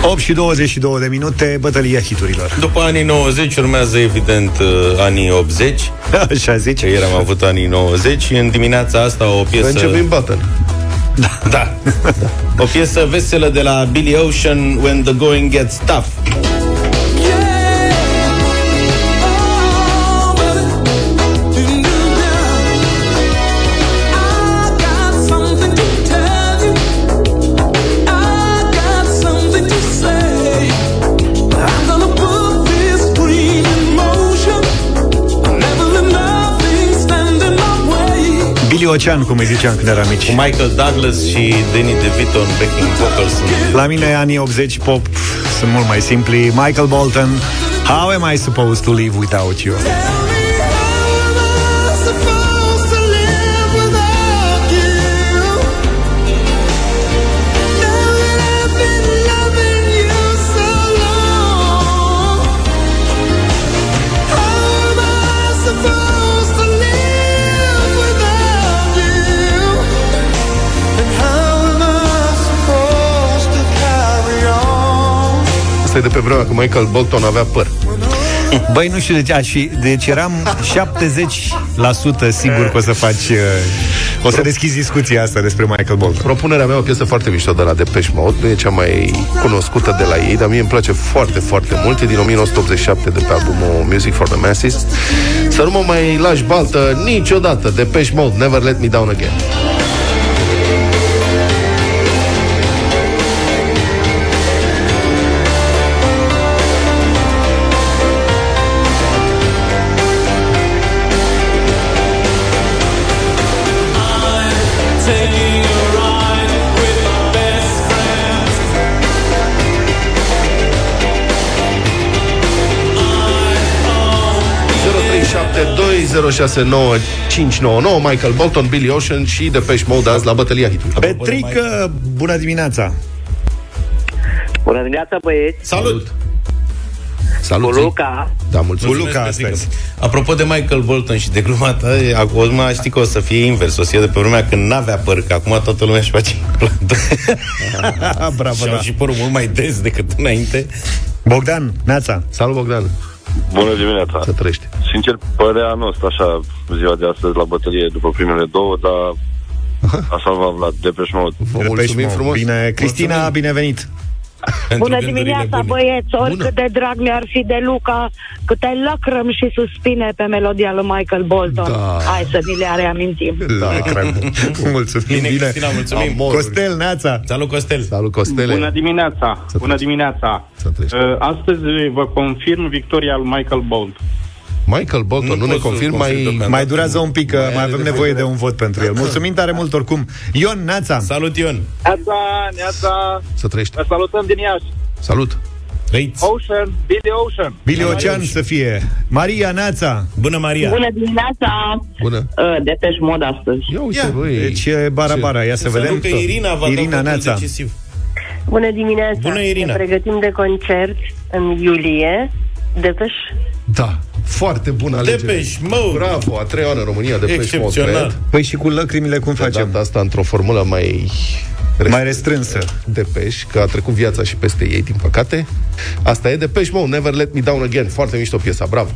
Speaker 2: 8 și 22 de minute, bătălia hiturilor.
Speaker 4: După anii 90 urmează, evident, uh, anii 80.
Speaker 2: Așa zici?
Speaker 4: Că ieri am avut anii 90 și în dimineața asta o piesă...
Speaker 3: Începem battle.
Speaker 4: Da. O piesă veselă de la Billy Ocean, When the Going Gets Tough.
Speaker 2: Billy Ocean, cum îi ziceam când eram mici.
Speaker 4: Cu Michael Douglas și Danny DeVito în backing vocals.
Speaker 2: La mine anii 80 pop sunt mult mai simpli. Michael Bolton, How am I supposed to live without you?
Speaker 3: Asta e de pe vremea când Michael Bolton avea păr.
Speaker 2: Băi, nu știu de ce, și, deci eram 70% sigur că o să faci, uh, o să deschizi discuția asta despre Michael Bolton.
Speaker 3: Propunerea mea e o piesă foarte mișto de la Depeche Mode, nu e cea mai cunoscută de la ei, dar mie îmi place foarte, foarte mult. E din 1987 de pe albumul Music for the Masses. Să nu mă mai lași baltă niciodată. Depeche Mode, Never Let Me Down Again. Michael Bolton, Billy Ocean și Depeche Mode azi la bătălia hitului.
Speaker 2: Petrică, bună dimineața!
Speaker 11: Bună dimineața, băieți!
Speaker 4: Salut!
Speaker 3: Salut!
Speaker 11: Cu Luca.
Speaker 3: Da, mulțumesc.
Speaker 2: Cu Luca
Speaker 4: Petrică.
Speaker 2: astăzi.
Speaker 4: Apropo de Michael Bolton și de gluma ta, e- acum știi că o să fie invers, o să fie de pe vremea când n-avea păr, că acum toată lumea își face implant.
Speaker 2: Bravo,
Speaker 4: și
Speaker 2: da.
Speaker 4: au și părul mult mai des decât înainte.
Speaker 2: Bogdan, Neața.
Speaker 3: Salut, Bogdan.
Speaker 12: Bună dimineața!
Speaker 3: Să trăiești.
Speaker 12: Sincer, părea nu stă așa ziua de astăzi la bătălie după primele două, dar a salvat Vlad Depeche Mode.
Speaker 3: Vă
Speaker 2: Depeche
Speaker 3: mulțumim
Speaker 2: Mode.
Speaker 3: frumos.
Speaker 2: Bine, Cristina, binevenit!
Speaker 4: Pentru
Speaker 5: Bună
Speaker 4: gândurile
Speaker 5: dimineața,
Speaker 4: bune.
Speaker 5: băieți! Oricât de drag mi-ar fi de Luca, câte lăcrăm și suspine pe melodia lui Michael Bolton.
Speaker 3: Da.
Speaker 5: Hai să ni le reamintim.
Speaker 2: Da, cred. Mulțumim,
Speaker 4: Bine,
Speaker 2: bine.
Speaker 4: Cristina, mulțumim.
Speaker 3: Amoruri.
Speaker 2: Costel, Neața.
Speaker 4: Salut, Costel!
Speaker 3: Salut, Costele.
Speaker 9: Bună dimineața!
Speaker 3: Să
Speaker 9: Bună
Speaker 3: trăiești.
Speaker 9: dimineața!
Speaker 3: Să trăiești.
Speaker 9: Uh, Astăzi vă confirm victoria lui Michael Bolt.
Speaker 3: Michael Bolton, nu,
Speaker 4: Nu
Speaker 3: ne
Speaker 4: pot să-l
Speaker 3: confirm,
Speaker 4: confirm
Speaker 3: mai...
Speaker 4: deocamdată.
Speaker 2: Mai durează un pic, că
Speaker 3: Mai
Speaker 2: mai
Speaker 3: are
Speaker 2: avem
Speaker 3: nevoie
Speaker 2: nevoie
Speaker 3: de-
Speaker 2: de un vot pentru el. Mulțumim tare mult oricum. Ion, Neața.
Speaker 4: Salut, Ion!
Speaker 13: Neața, neața,
Speaker 3: Să trăiești.
Speaker 13: vă salutăm din Iași.
Speaker 3: Salut.
Speaker 4: Trăiți!
Speaker 13: Ocean, Billy Ocean.
Speaker 2: Billy Ocean să fie. Maria, Neața.
Speaker 4: Bună, Maria!
Speaker 14: Bună dimineața!
Speaker 3: Bună.
Speaker 14: Uh, Depeș mod astăzi.
Speaker 3: Ia uite,
Speaker 4: Ia,
Speaker 3: băi.
Speaker 2: Deci e bara-bara. Ia să vedem.
Speaker 4: că Irina va
Speaker 2: Irina,
Speaker 4: da votul
Speaker 2: Neața.
Speaker 4: decisiv.
Speaker 15: Bună dimineața!
Speaker 4: Bună, Irina.
Speaker 15: Ne pregătim de concert în iulie. Depeș?
Speaker 3: Da.
Speaker 16: Foarte bună alegere.
Speaker 4: Depeche Mode.
Speaker 16: Bravo, a treia oară în România de
Speaker 4: Excepțional.
Speaker 2: Păi și cu lăcrimile cum
Speaker 16: De
Speaker 2: facem?
Speaker 16: data asta într-o formulă mai
Speaker 2: Mai restrânsă.
Speaker 16: Depeș, că a trecut viața și peste ei, din păcate. Asta e Depeș Mode, Never Let Me Down Again. Foarte mișto piesa, bravo.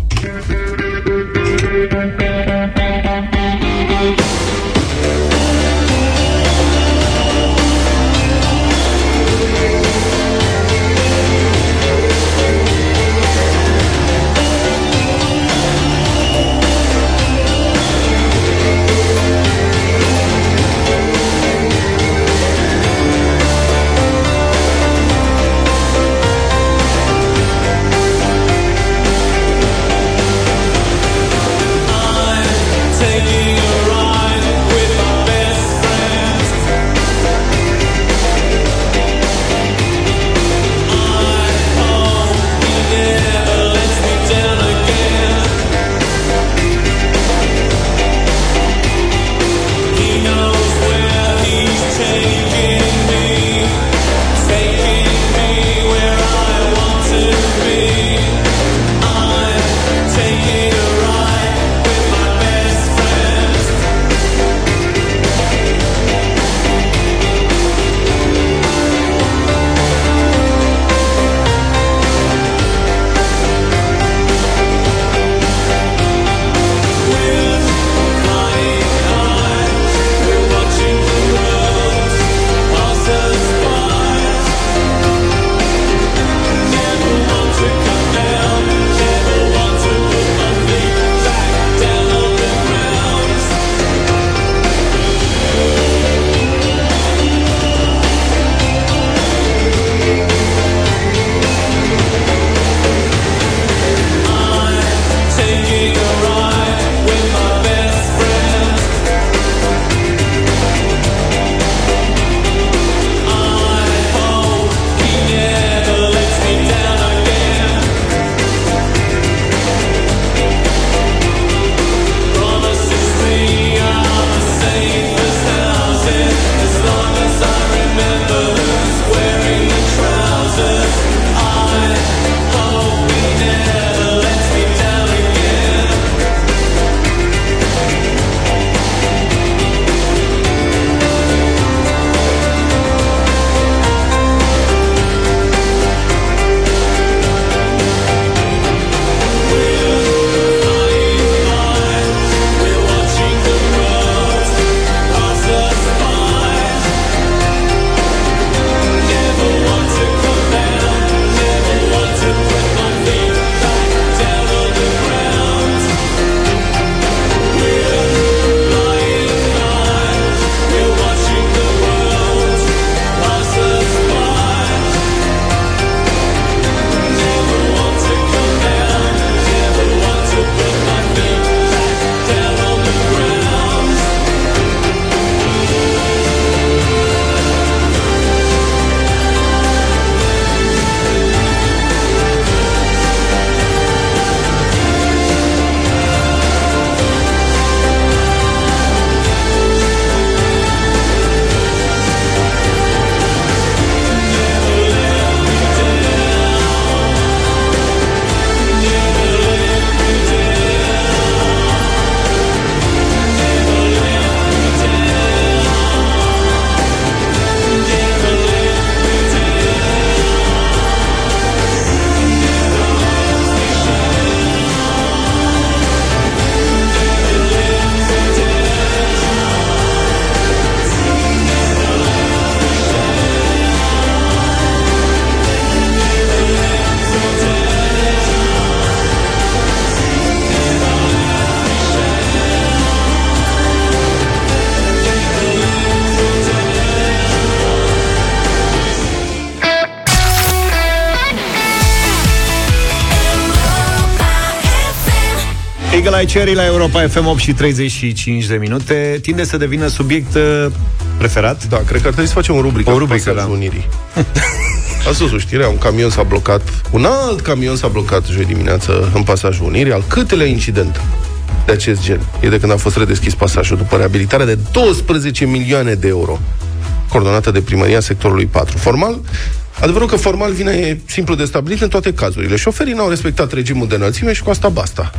Speaker 2: Eagle Eye Cherry la Europa FM 8 și 35 de minute Tinde să devină subiect uh, preferat
Speaker 16: Da, cred că ar trebui să facem o rubrică.
Speaker 2: O rubrică,
Speaker 16: Pasajul
Speaker 2: da.
Speaker 16: Unirii. Ați văzut știrea, un camion s-a blocat, un alt camion s-a blocat joi dimineață în pasajul Unirii, al câtelea incident de acest gen. E de când a fost redeschis pasajul după reabilitarea de 12 milioane de euro, coordonată de primăria sectorului 4. Formal,
Speaker 3: Adevărul că formal vine e simplu de stabilit în toate cazurile. Șoferii n-au respectat regimul de înălțime și cu asta basta.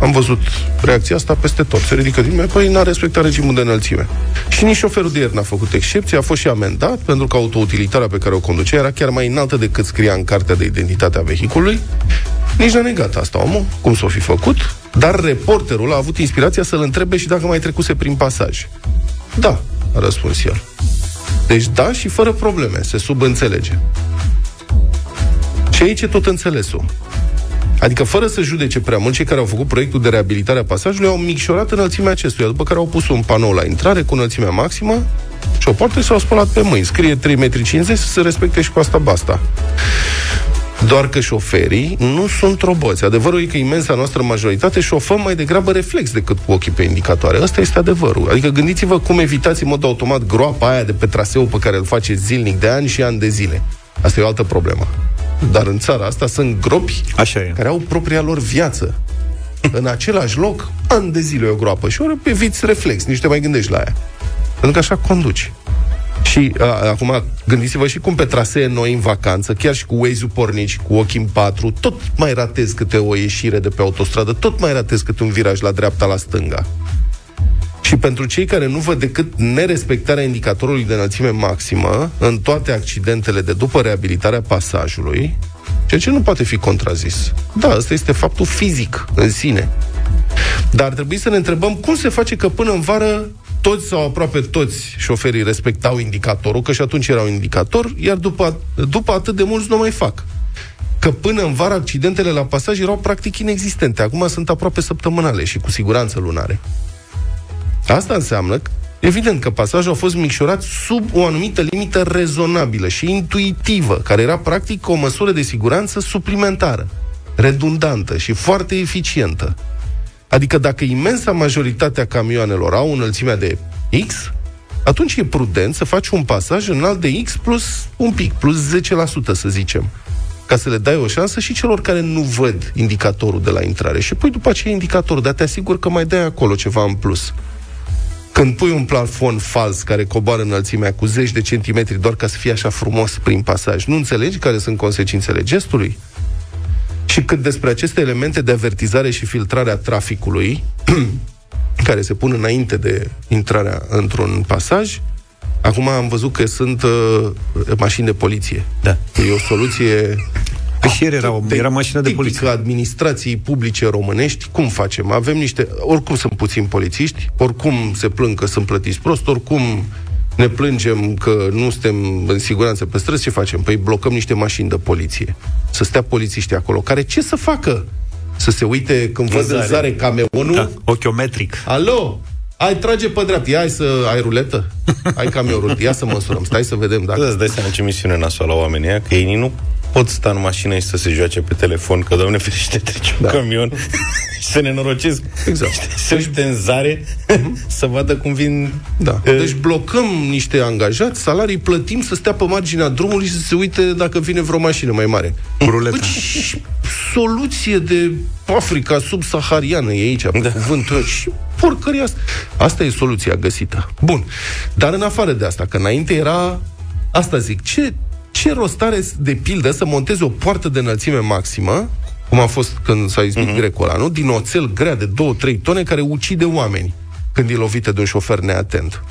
Speaker 3: Am văzut reacția asta peste tot. Se ridică din mine, păi n-a respectat regimul de înălțime. Și nici șoferul de ieri n-a făcut excepție, a fost și amendat pentru că autoutilitarea pe care o conducea era chiar mai înaltă decât scria în cartea de identitate a vehiculului. Nici n-a negat asta omul, cum s-o fi făcut, dar reporterul a avut inspirația să-l întrebe și dacă mai trecuse prin pasaj. Da, a răspuns el. Deci da și fără probleme, se subînțelege. Și aici e tot înțelesul. Adică fără să judece prea mult, cei care au făcut proiectul de reabilitare a pasajului au micșorat înălțimea acestuia, după care au pus un panou la intrare cu înălțimea maximă și o poartă și s-au spălat pe mâini. Scrie 3,50 m să se respecte și cu asta basta. Doar că șoferii nu sunt roboți. Adevărul e că imensa noastră majoritate șofăm mai degrabă reflex decât cu ochii pe indicatoare. Asta este adevărul. Adică gândiți-vă cum evitați în mod automat groapa aia de pe traseu pe care îl face zilnic de ani și ani de zile. Asta e o altă problemă. Dar în țara asta sunt gropi
Speaker 2: Așa e.
Speaker 3: care au propria lor viață. În același loc, ani de zile e o groapă și ori eviți reflex, nici te mai gândești la aia. Pentru că așa conduci. Și a, acum gândiți-vă și cum pe trasee noi în vacanță, chiar și cu Waze-ul pornit și cu ochii în patru, tot mai ratezi câte o ieșire de pe autostradă, tot mai ratezi câte un viraj la dreapta, la stânga. Și pentru cei care nu văd decât nerespectarea indicatorului de înălțime maximă în toate accidentele de după reabilitarea pasajului, ceea ce nu poate fi contrazis. Da, ăsta este faptul fizic în sine. Dar ar trebui să ne întrebăm cum se face că până în vară toți sau aproape toți șoferii respectau indicatorul, că și atunci era un indicator, iar după, după atât de mulți nu mai fac. Că până în vară accidentele la pasaj erau practic inexistente. Acum sunt aproape săptămânale și cu siguranță lunare. Asta înseamnă, evident, că pasajul a fost micșorat sub o anumită limită rezonabilă și intuitivă, care era practic o măsură de siguranță suplimentară, redundantă și foarte eficientă. Adică dacă imensa majoritate a camioanelor au înălțimea de X, atunci e prudent să faci un pasaj înalt de X plus un pic, plus 10%, să zicem ca să le dai o șansă și celor care nu văd indicatorul de la intrare. Și pui după aceea indicatorul, dar te asigur că mai dai acolo ceva în plus. Când pui un plafon fals care coboară înălțimea cu zeci de centimetri doar ca să fie așa frumos prin pasaj, nu înțelegi care sunt consecințele gestului? Și cât despre aceste elemente de avertizare și filtrare a traficului, care se pun înainte de intrarea într-un pasaj, acum am văzut că sunt uh, mașini de poliție.
Speaker 2: Da.
Speaker 3: E o soluție
Speaker 2: Că și ieri era, o- era mașină de poliție.
Speaker 3: tipică administrației publice românești. Cum facem? Avem niște... Oricum sunt puțini polițiști, oricum se plâng că sunt plătiți prost, oricum ne plângem că nu suntem în siguranță pe străzi, ce facem? Păi blocăm niște mașini de poliție. Să stea polițiștii acolo, care ce să facă? Să se uite când văd în
Speaker 2: zare.
Speaker 3: zare camionul?
Speaker 2: Da, ochiometric.
Speaker 3: Alo? Ai trage pe dreapta, ia hai să ai ruletă? Ai camionul, ia să măsurăm, stai să vedem dacă...
Speaker 4: Da, îți dai seama ce misiune nasoală la oamenii ăia, că ei nu pot sta în mașină și să se joace pe telefon, că, doamne ferește, trece un
Speaker 3: Da.
Speaker 4: camion și să ne norocesc.
Speaker 3: Exact.
Speaker 4: Se uite în zare să vadă cum vin...
Speaker 3: Da.
Speaker 4: eh,
Speaker 3: Deci blocăm niște angajați, salarii plătim să stea pe marginea drumului și să se uite dacă vine vreo mașină mai mare.
Speaker 2: Ruleta.
Speaker 3: Deci, soluție de Africa subsahariană e aici, da. cuvântul ăla. și porcăria asta. Asta e soluția găsită. Bun. Dar în afară de asta, că înainte era, asta zic, ce, ce rost are de pildă să montezi o poartă de înălțime maximă, cum a fost când s-a izbit mm-hmm. grecul ăla, nu? Din oțel grea de 2-3 tone care ucide oameni când e lovită de un șofer neatent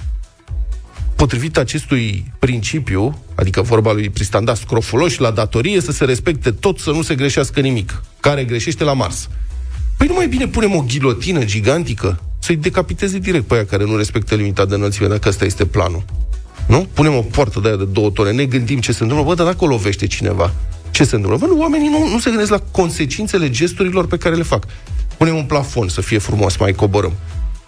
Speaker 3: potrivit acestui principiu, adică vorba lui Pristanda Scrofuloș, la datorie să se respecte tot, să nu se greșească nimic. Care greșește la Mars. Păi nu mai bine punem o ghilotină gigantică să-i decapiteze direct pe aia care nu respectă limita de înălțime, dacă ăsta este planul. Nu? Punem o poartă de aia de două tone, ne gândim ce se întâmplă, bă, dar dacă o lovește cineva, ce se întâmplă? Bă, nu, oamenii nu, nu se gândesc la consecințele gesturilor pe care le fac. Punem un plafon să fie frumos, mai coborâm.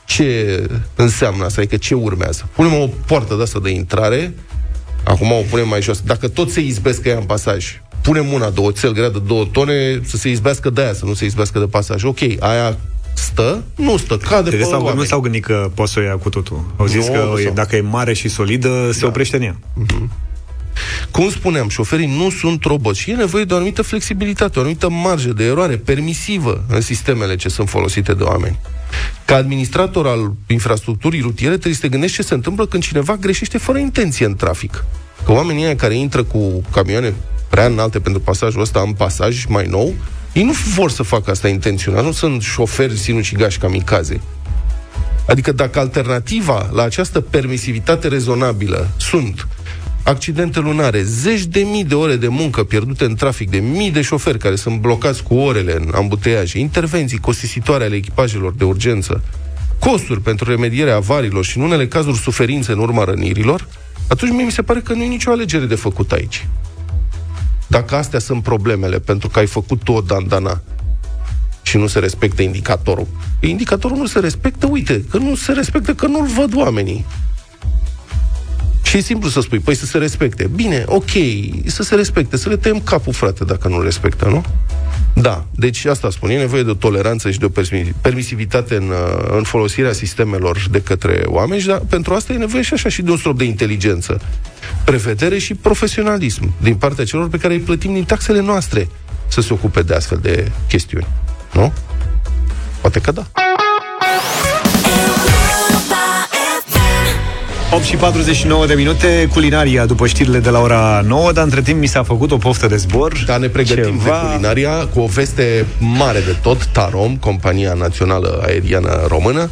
Speaker 3: Ce înseamnă asta? Adică ce urmează? Punem o poartă de asta de intrare, acum o punem mai jos. Dacă tot se izbesc ea în pasaj, punem una de oțel grea de două tone să se izbească de aia, să nu se izbească de pasaj. Ok, aia stă, nu stă, cade
Speaker 2: Cred
Speaker 3: pe
Speaker 2: că s-au, nu
Speaker 3: oameni.
Speaker 2: s-au gândit că poți să o ia cu totul. Au zis
Speaker 3: Nu,
Speaker 2: că
Speaker 3: nu
Speaker 2: e-
Speaker 3: s-au.
Speaker 2: dacă e mare și solidă, se oprește în ea.
Speaker 3: Cum spuneam, șoferii nu sunt roboți și e nevoie de o anumită flexibilitate, o anumită marjă de eroare permisivă în sistemele ce sunt folosite de oameni. Ca administrator al infrastructurii rutiere trebuie să te gândești ce se întâmplă când cineva greșește fără intenție în trafic. că oamenii ăia care intră cu camioane prea înalte pentru pasajul ăsta în pasaj mai nou, ei nu vor să facă asta intenționat, nu sunt șoferi sinucigași kamikaze. Adică dacă alternativa la această permisivitate rezonabilă sunt accidente lunare, zeci de mii de ore de muncă pierdute în trafic, de mii de șoferi care sunt blocați cu orele în ambuteiaje, intervenții costisitoare ale echipajelor de urgență, costuri pentru remedierea avarilor și în unele cazuri suferințe în urma rănirilor, atunci mie mi se pare că nu e nicio alegere de făcut aici. Dacă astea sunt problemele, pentru că ai făcut tu o dandana și nu se respectă indicatorul. Indicatorul nu se respectă, uite, că nu se respectă, că nu-l văd oamenii. Și e simplu să spui, păi să se respecte. Bine, ok, să se respecte, să le tăiem capul, frate, dacă nu respectă, nu? Da, deci asta spun, e nevoie de o toleranță și de o permi- permisivitate în, uh, în folosirea sistemelor de către oameni, și da, pentru asta e nevoie și așa și de un strop de inteligență, prevedere și profesionalism din partea celor pe care îi plătim din taxele noastre să se ocupe de astfel de chestiuni. Nu? Poate că da.
Speaker 2: 8 și 49 de minute, culinaria după știrile de la ora 9, dar între timp mi s-a făcut o poftă de zbor.
Speaker 3: Da, ne pregătim Ceva... de culinaria cu o veste mare de tot. Tarom, compania națională aeriană română,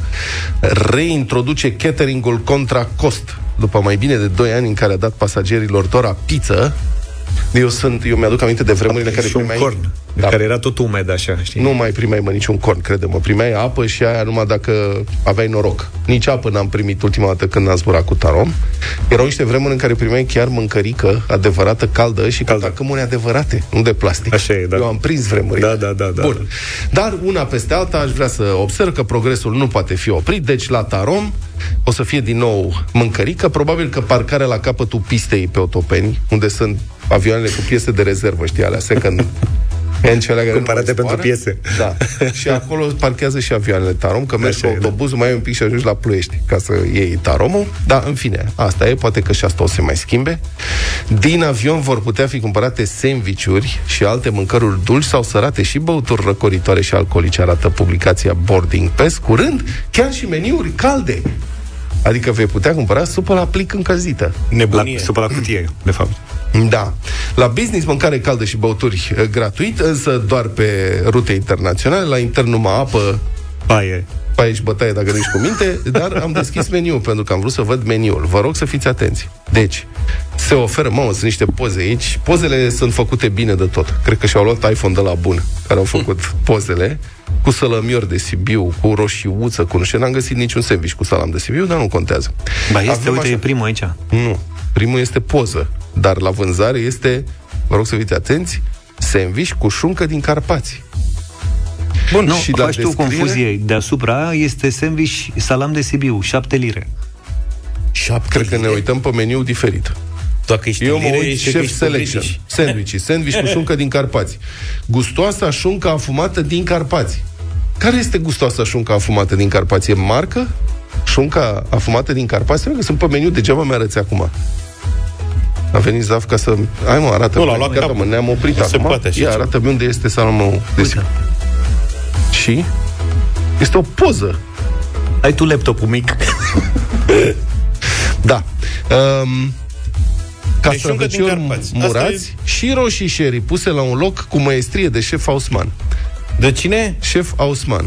Speaker 3: reintroduce cateringul contra cost. După mai bine de 2 ani în care a dat pasagerilor doar a pizza, eu sunt, eu mi-aduc aminte de vremurile în care
Speaker 2: și un
Speaker 3: primeai...
Speaker 2: corn, da. care era tot umed așa, știi?
Speaker 3: Nu mai primeai, mă, niciun corn, crede-mă. Primeai apă și aia numai dacă aveai noroc. Nici apă n-am primit ultima dată când am zburat cu tarom. Erau niște vremuri în care primeai chiar mâncărică adevărată, caldă și caldă. cămâne adevărate, nu de plastic.
Speaker 2: Așa e, da.
Speaker 3: Eu am prins vremuri.
Speaker 2: Da, da, da, da.
Speaker 3: Bun. Dar una peste alta aș vrea să observ că progresul nu poate fi oprit, deci la tarom o să fie din nou mâncărică, probabil că parcarea la capătul pistei pe Otopeni, unde sunt avioanele cu piese de rezervă, știi, alea second hand, cele care
Speaker 2: Cumpărate
Speaker 3: nu mai
Speaker 2: pentru
Speaker 3: zboară.
Speaker 2: piese.
Speaker 3: Da. și acolo parchează și avioanele Tarom, că mergi cu
Speaker 2: Așa e, da.
Speaker 3: autobuzul, mai ai un pic și ajungi la Ploiești ca să iei Taromul. Dar, în fine, asta e, poate că și asta o să se mai schimbe. Din avion vor putea fi cumpărate sandvișuri și alte mâncăruri dulci sau sărate și băuturi răcoritoare și alcoolice, arată publicația Boarding Pass. Curând, chiar și meniuri calde. Adică vei putea cumpăra supă la plic încălzită.
Speaker 2: Nebunie. La, supă la cutie, de fapt.
Speaker 3: Da. La business, mâncare caldă și băuturi eh, gratuit, însă doar pe rute internaționale, la intern numai apă,
Speaker 2: Paie.
Speaker 3: paie și bătaie dacă nu ești cu minte, dar am deschis meniul pentru că am vrut să văd meniul. Vă rog să fiți atenți. Deci, se oferă, mamă, sunt niște poze aici. Pozele sunt făcute bine de tot. Cred că și-au luat iPhone de la bun, care au făcut pozele cu sălămior de Sibiu, cu roșiuță, cu nu știu, n-am găsit niciun sandwich cu salam de Sibiu, dar nu contează.
Speaker 2: Ba este,
Speaker 3: Avem
Speaker 2: uite,
Speaker 3: așa-
Speaker 2: e primul aici.
Speaker 3: nu. Primul este poză, dar la vânzare este, vă rog să fiți atenți, sandwich cu șuncă din Carpați.
Speaker 2: Bun, nu,
Speaker 3: Și
Speaker 2: și
Speaker 3: la
Speaker 2: faci tu
Speaker 3: descriere-
Speaker 2: confuzie. Deasupra este sandwich salam de Sibiu, 7 lire.
Speaker 3: Șapte Cred că ne uităm pe meniu diferit.
Speaker 4: Dacă ești
Speaker 3: Eu
Speaker 4: în
Speaker 3: mă
Speaker 4: lire,
Speaker 3: uit
Speaker 4: ești-
Speaker 3: chef
Speaker 4: ești
Speaker 3: selection.
Speaker 4: British.
Speaker 3: Sandwich. Sandwich cu șuncă din Carpați. Gustoasa șuncă afumată din Carpați. Care este gustoasa șuncă afumată din Carpați? E marcă? Șunca afumată din Carpați? Cred că sunt pe meniu, degeaba mi arăți acum. A venit Zaf ca să... Hai mă, arată
Speaker 4: Nu, l-a luat
Speaker 3: Gata,
Speaker 4: capul.
Speaker 3: mă, ne-am oprit
Speaker 4: Nu se
Speaker 3: acum.
Speaker 4: poate așa
Speaker 3: Ia,
Speaker 4: ceva.
Speaker 3: arată-mi unde este salamul de Sibiu. Și? Este o poză.
Speaker 2: Ai tu laptopul mic.
Speaker 3: Da. Um,
Speaker 4: Deci șuncă din
Speaker 3: castravețiori
Speaker 4: Carpați. Asta
Speaker 3: murați și roșii sherry puse la un loc cu maestrie de șef Hausman.
Speaker 4: De cine?
Speaker 3: Șef Hausman.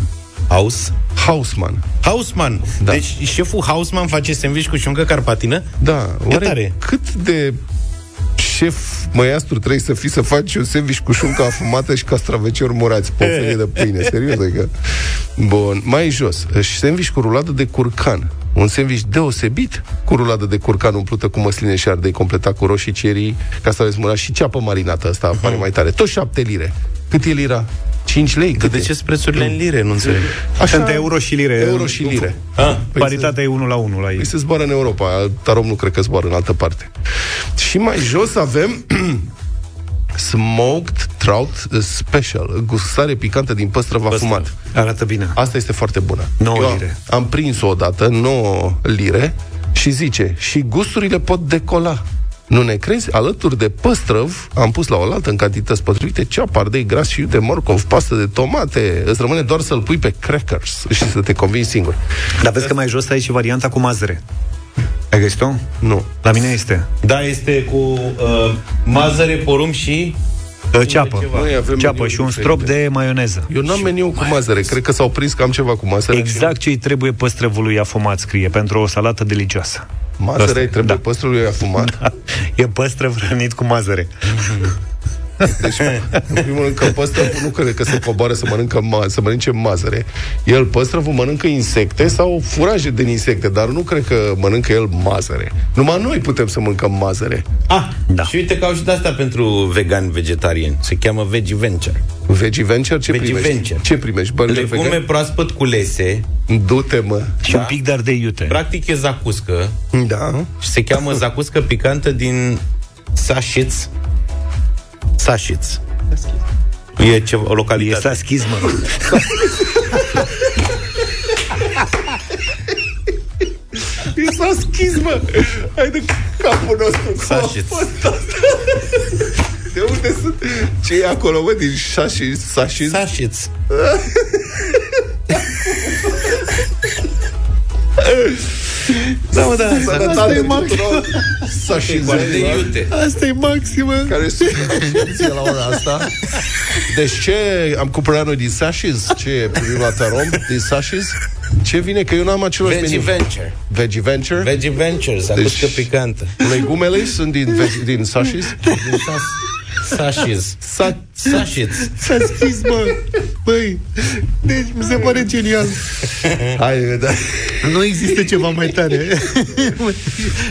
Speaker 4: House?
Speaker 3: Hausman.
Speaker 4: Hausman.
Speaker 3: Da.
Speaker 4: Deci șeful Hausman face sandwich cu șuncă carpatină?
Speaker 3: Da.
Speaker 4: E
Speaker 3: Oare
Speaker 4: tare.
Speaker 3: cât de șef măiastru trebuie să fii să faci un sandwich cu șuncă afumată și castraveciori murați pe o felie de pâine. Serios, adică... Bun, mai jos. Sandwich cu ruladă de curcan. Un sandwich deosebit cu ruladă de curcan umplută cu măsline și ardei, completat cu roșii cerii, castraveți murați și ceapă marinată. Asta pare mai tare. Tot 7 lire. Cât e lira? 5 lei?
Speaker 4: Că
Speaker 3: Cât
Speaker 4: de
Speaker 3: e?
Speaker 4: ce sunt prețurile în lire? Nu înțeleg.
Speaker 3: Așa,
Speaker 2: Sunt euro și lire.
Speaker 3: Euro și lire.
Speaker 4: Ah,
Speaker 3: Păi
Speaker 2: Paritatea e 1 la 1 la ei.
Speaker 3: Păi se zboară în Europa, Tarom nu cred că zboară în altă parte. Și mai jos avem Smoked Trout Special, gustare picantă din păstrăv afumat.
Speaker 2: Arată bine.
Speaker 3: Asta este foarte bună.
Speaker 2: 9
Speaker 3: Eu
Speaker 2: lire.
Speaker 3: Am prins-o odată, 9 lire, și zice, și gusturile pot decola. Nu ne crezi? Alături de păstrăv am pus la oaltă în cantități potrivite ceapă, ardei gras și de morcov, pastă de tomate. Îți rămâne doar să-l pui pe crackers și să te convingi singur.
Speaker 2: Dar vezi că mai jos ai și varianta cu mazăre. Ai găsit-o?
Speaker 3: Nu.
Speaker 2: La mine este.
Speaker 4: Da, este cu uh, mazăre, porumb și...
Speaker 2: Uh, ceapă.
Speaker 3: Noi avem
Speaker 2: Ceapă
Speaker 3: meniuri
Speaker 2: și un
Speaker 3: diferite.
Speaker 2: strop de maioneză.
Speaker 3: Eu n-am meniu cu mazăre. Cred că s-au prins că am ceva cu mazăre.
Speaker 2: Exact ce îi trebuie păstrăvului afumat, scrie, pentru o salată delicioasă.
Speaker 3: Mazăre
Speaker 2: Asta e,
Speaker 3: îi trebuie
Speaker 2: da.
Speaker 3: păstrului afumat.
Speaker 2: Da. E păstrăv hrănit cu mazăre.
Speaker 3: Deci, în primul rând, că păstrăvul nu crede că se coboară să, mănâncă ma- să mănânce mazăre. El, păstrăvul, mănâncă insecte sau furaje din insecte, dar nu cred că mănâncă el mazăre. Numai noi putem să mâncăm mazăre.
Speaker 4: Ah, da. și uite că au și de asta pentru vegan vegetariani. Se cheamă Veggie Venture.
Speaker 3: Veggie Venture? Ce
Speaker 4: Veggie
Speaker 3: primești?
Speaker 4: Venture.
Speaker 3: Ce primești? Burger
Speaker 4: Legume
Speaker 3: vegan?
Speaker 4: proaspăt culese.
Speaker 3: Du-te, mă.
Speaker 2: Și un pic de ardei iute.
Speaker 4: Practic e zacuscă.
Speaker 3: Da.
Speaker 4: Și se cheamă zacuscă picantă din Sașiț. Sașiț. E ceva, o localitate.
Speaker 2: E saschismă.
Speaker 3: E s-a schis, mă. Hai de capul nostru.
Speaker 4: S-a
Speaker 3: Cum a
Speaker 4: șit.
Speaker 3: fost asta? De unde sunt? Ce e acolo, mă? Din șași, sașiz?
Speaker 4: Sașiț.
Speaker 2: Da, mă, da.
Speaker 3: Sănătate
Speaker 2: e
Speaker 3: tuturor sașizenilor.
Speaker 4: iute.
Speaker 2: Asta e maximă.
Speaker 3: Care sunt atenție la ora asta. Deci ce am cumpărat noi din Sașiz? Ce primim la Tarom? Din Sașiz? Ce vine? Că eu n-am același
Speaker 4: Veggie
Speaker 3: meniu.
Speaker 4: Venture.
Speaker 3: Veggie Venture?
Speaker 4: Veggie Venture, zacuscă
Speaker 3: Deci-
Speaker 4: picantă.
Speaker 3: Legumele sunt din, veg- din Sașiz?
Speaker 4: Din sas... Sașiz.
Speaker 3: Sa-
Speaker 4: Sașiț.
Speaker 2: S-a schis, mă. Băi, deci mi se pare genial.
Speaker 3: Hai, da.
Speaker 2: Nu există ceva mai tare.